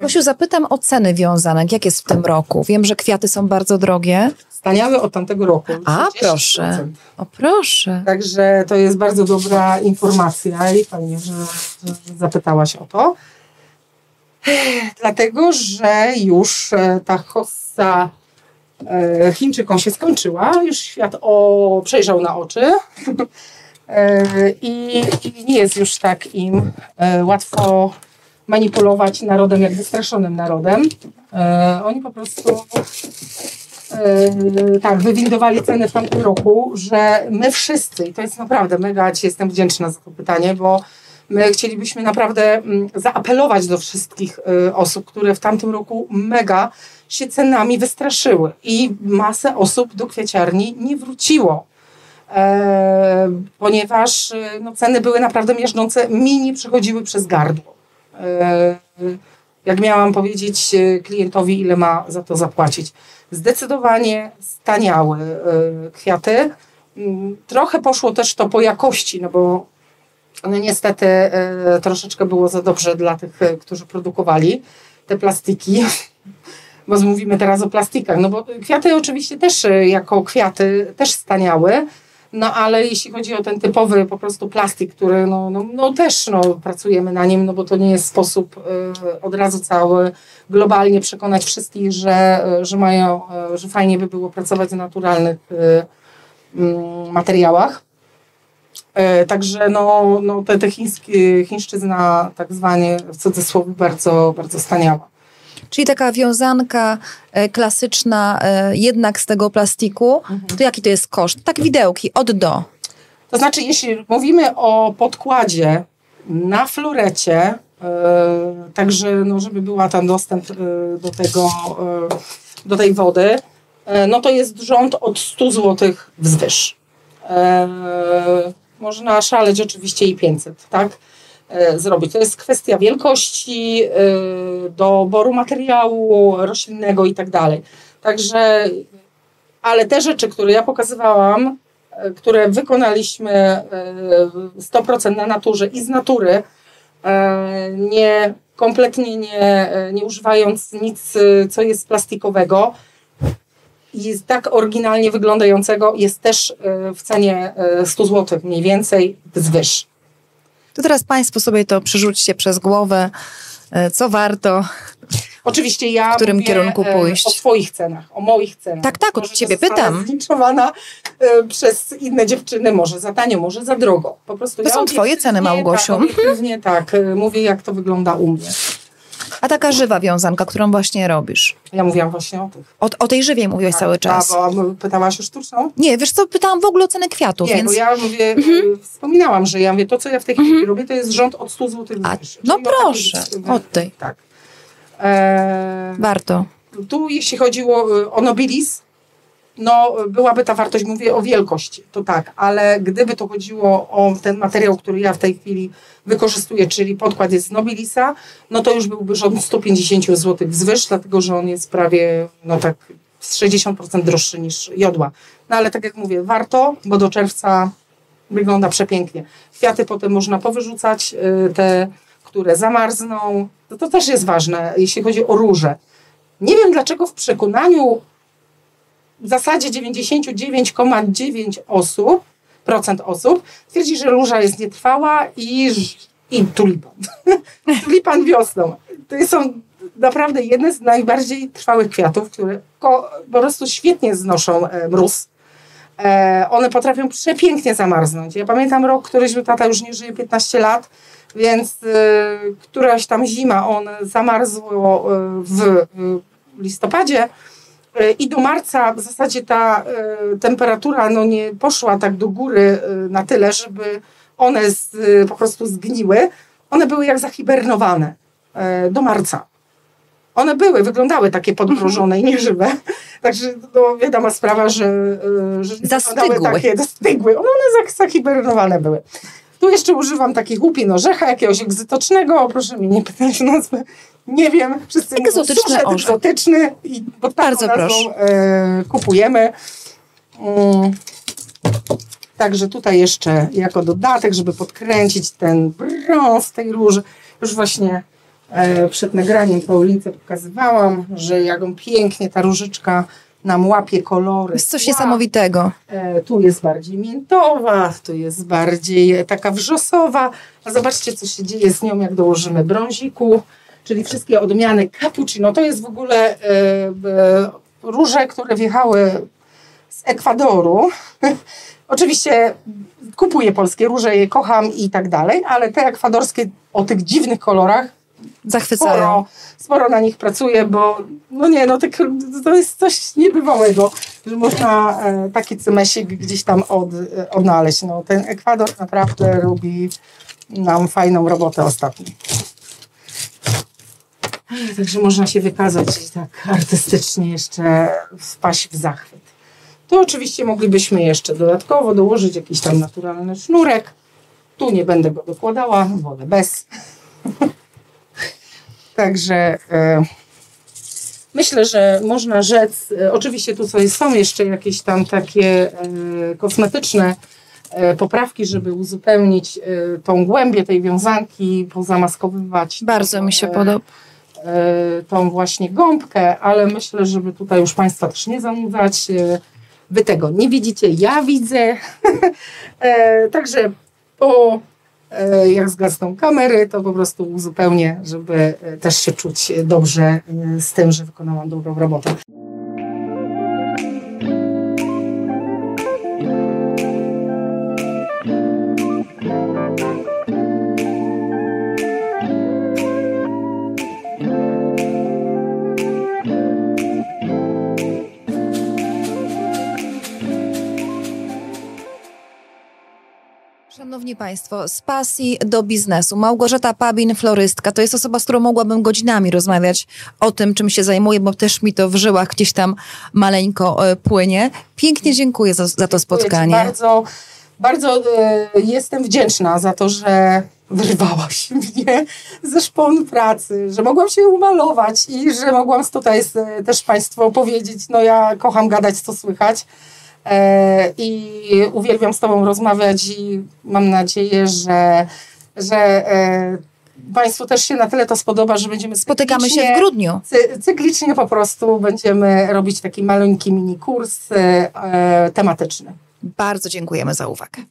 Kosiu, zapytam o ceny wiązanek. Jak jest w tym roku? Wiem, że kwiaty są bardzo drogie. Staniały od tamtego roku. A, 30%. proszę. O, proszę. Także to jest bardzo dobra informacja i fajnie, że, że zapytałaś o to. Dlatego, że już e, ta hossa e, Chińczykom się skończyła, już świat o, przejrzał na oczy E, i, nie jest już tak im łatwo manipulować narodem jak wystraszonym narodem. E, Oni po prostu e, tak, wywindowali ceny w tamtym roku, że my wszyscy, i to jest naprawdę mega Ci jestem wdzięczna za to pytanie, bo my chcielibyśmy naprawdę mm, zaapelować do wszystkich e, osób, które w tamtym roku mega się cenami wystraszyły i masę osób do kwieciarni nie wróciło. E, ponieważ no, ceny były naprawdę miażdżące, mi nie przechodziły przez gardło. E, jak miałam powiedzieć e, klientowi, ile ma za to zapłacić. Zdecydowanie staniały e, kwiaty. Mm, Trochę poszło też to po jakości, no bo no niestety troszeczkę było za dobrze dla tych, którzy produkowali te plastiki. Bo mówimy teraz o plastikach, no bo kwiaty oczywiście też jako kwiaty też staniały, no ale jeśli chodzi o ten typowy po prostu plastik, który no, no, no też no, pracujemy na nim, no bo to nie jest sposób e, od razu cały globalnie przekonać wszystkich, że, e, że mają, e, że fajnie by było pracować w naturalnych e, mm, materiałach. E, Także no, no te, te chińskie, chińszczyzna tak zwanie w cudzysłowie bardzo, bardzo staniała. Czyli taka wiązanka e, klasyczna, e, jednak z tego plastiku. To jaki to jest koszt? Tak widełki, od do. To znaczy, jeśli mówimy o podkładzie na florecie, e, także no, żeby była tam dostęp do tego, do tej wody, no to jest rząd od 100 zł wzwyż. Można szaleć oczywiście i 500, tak? E, Zrobić. To jest kwestia wielkości, e, doboru materiału roślinnego i tak dalej. Także, ale te rzeczy, które ja pokazywałam, e, które wykonaliśmy e, 100% na naturze i z natury, nie, kompletnie nie, nie używając nic, co jest plastikowego, jest tak oryginalnie wyglądającego, jest też w cenie e, 100 zł mniej więcej wzwyż. To teraz Państwo sobie to przerzućcie przez głowę, e, co warto. Oczywiście ja W którym mówię, kierunku e, pójść? o swoich cenach, o moich cenach. Tak, tak, od Może ciebie zostanę pytam. zlinczowana e, przez inne dziewczyny, może za tanio, może za drogo. Po prostu To ja są twoje ceny, Małgosiu. Tak, obiektywnie tak, e, mówię jak to wygląda u mnie. A taka żywa wiązanka, którą właśnie robisz. Ja mówiłam właśnie o tych. O, o tej żywej mówiłeś cały czas. A, bo pytałaś o sztuczną? Nie, wiesz co, pytałam w ogóle o cenę kwiatów, Nie, więc... bo ja mówię, e, wspominałam, że ja mówię, to co ja w tej chwili robię, to jest rząd od 100 zł. A, no o proszę, od tej. Tak. E, Warto. tu jeśli chodziło y, o nobilis, no byłaby ta wartość, mówię o wielkości, to tak, ale gdyby to chodziło o ten materiał, który ja w tej chwili wykorzystuję, czyli podkład jest z nobilisa, no to już byłby rząd 150 zł wzwyż, dlatego że on jest prawie, no tak, z 60% droższy niż jodła. No ale tak jak mówię, warto, bo do czerwca wygląda przepięknie. Kwiaty potem można powyrzucać, y, te, które zamarzną, to, to też jest ważne, jeśli chodzi o róże. Nie wiem dlaczego w przekonaniu w zasadzie 99,9 osób, procent osób twierdzi, że róża jest nietrwała i, i tulipan. tulipan wiosną. To są naprawdę jedne z najbardziej trwałych kwiatów, które po prostu świetnie znoszą e, mróz. E, one potrafią przepięknie zamarznąć. Ja pamiętam rok, któryś był tata już nie żyje 15 lat, więc e, któraś tam zima on zamarzło w listopadzie i do marca w zasadzie ta e, temperatura no, nie poszła tak do góry e, na tyle, żeby one z, e, po prostu zgniły. One były jak zahibernowane e, do marca. One były, wyglądały takie podmrożone i nieżywe. Także no, wiadoma sprawa, że, e, że Zastygły. takie, zastygły. One za- zahibernowane były. Tu jeszcze używam takich łupin orzecha, jakiegoś egzotycznego, proszę mnie nie pytać o nazwę. Nie wiem, wszyscy mówią, Egzotyczny suszet orzech. egzotyczny i pod taką Bardzo nazwą proszę. e, kupujemy. Mm. Także tutaj jeszcze jako dodatek, żeby podkręcić ten brąz tej róży. Już właśnie e, przed nagraniem Paulince pokazywałam, że jak pięknie ta różyczka nam łapie kolory. Jest coś tła. niesamowitego. E, tu jest bardziej miętowa, tu jest bardziej taka wrzosowa. A zobaczcie, co się dzieje z nią, jak dołożymy brąziku, czyli wszystkie odmiany cappuccino. To jest w ogóle e, e, róże, które wjechały z Ekwadoru. Oczywiście kupuję polskie róże, je kocham i tak dalej, ale te ekwadorskie o tych dziwnych kolorach Zachwycają. sporo, sporo na nich pracuję, bo no nie, no tak, to jest coś niebywałego, że można e, taki cymesik gdzieś tam od, e, odnaleźć. No, ten Ekwador naprawdę robi nam fajną robotę ostatnio. Także można się wykazać tak artystycznie jeszcze wpaść w zachwyt. Tu oczywiście moglibyśmy jeszcze dodatkowo dołożyć jakiś tam naturalny sznurek. Tu nie będę go dokładała, wolę bez. Także e, myślę, że można rzec, e, oczywiście tu sobie są jeszcze jakieś tam takie e, kosmetyczne e, poprawki, żeby uzupełnić e, tą głębię tej wiązanki, pozamaskowywać. Bardzo mi się e, podoba. tą właśnie gąbkę, ale myślę, żeby tutaj już Państwa też nie zanudzać. Wy tego nie widzicie, ja widzę. Także po jak zgasną kamery, to po prostu uzupełnię, żeby e, też się czuć dobrze e, z tym, że wykonałam dobrą robotę. Szanowni Państwo, z pasji do biznesu. Małgorzata Pabin, florystka, to jest osoba, z którą mogłabym godzinami rozmawiać o tym, czym się zajmuje, bo też mi to w żyłach gdzieś tam maleńko e, płynie. Pięknie dziękuję za, za to spotkanie. Bardzo, bardzo e, jestem wdzięczna za to, że wyrwałaś mnie ze szponu pracy, że mogłam się umalować i że mogłam tutaj e, też Państwu opowiedzieć. No ja kocham gadać, co słychać. E, I uwielbiam z Tobą rozmawiać i mam nadzieję, że, że e, Państwu też się na tyle to spodoba, że będziemy Spotykamy się w grudniu. Cy- Cyklicznie po prostu będziemy robić taki maleńki mini kurs e, tematyczny. Bardzo dziękujemy za uwagę.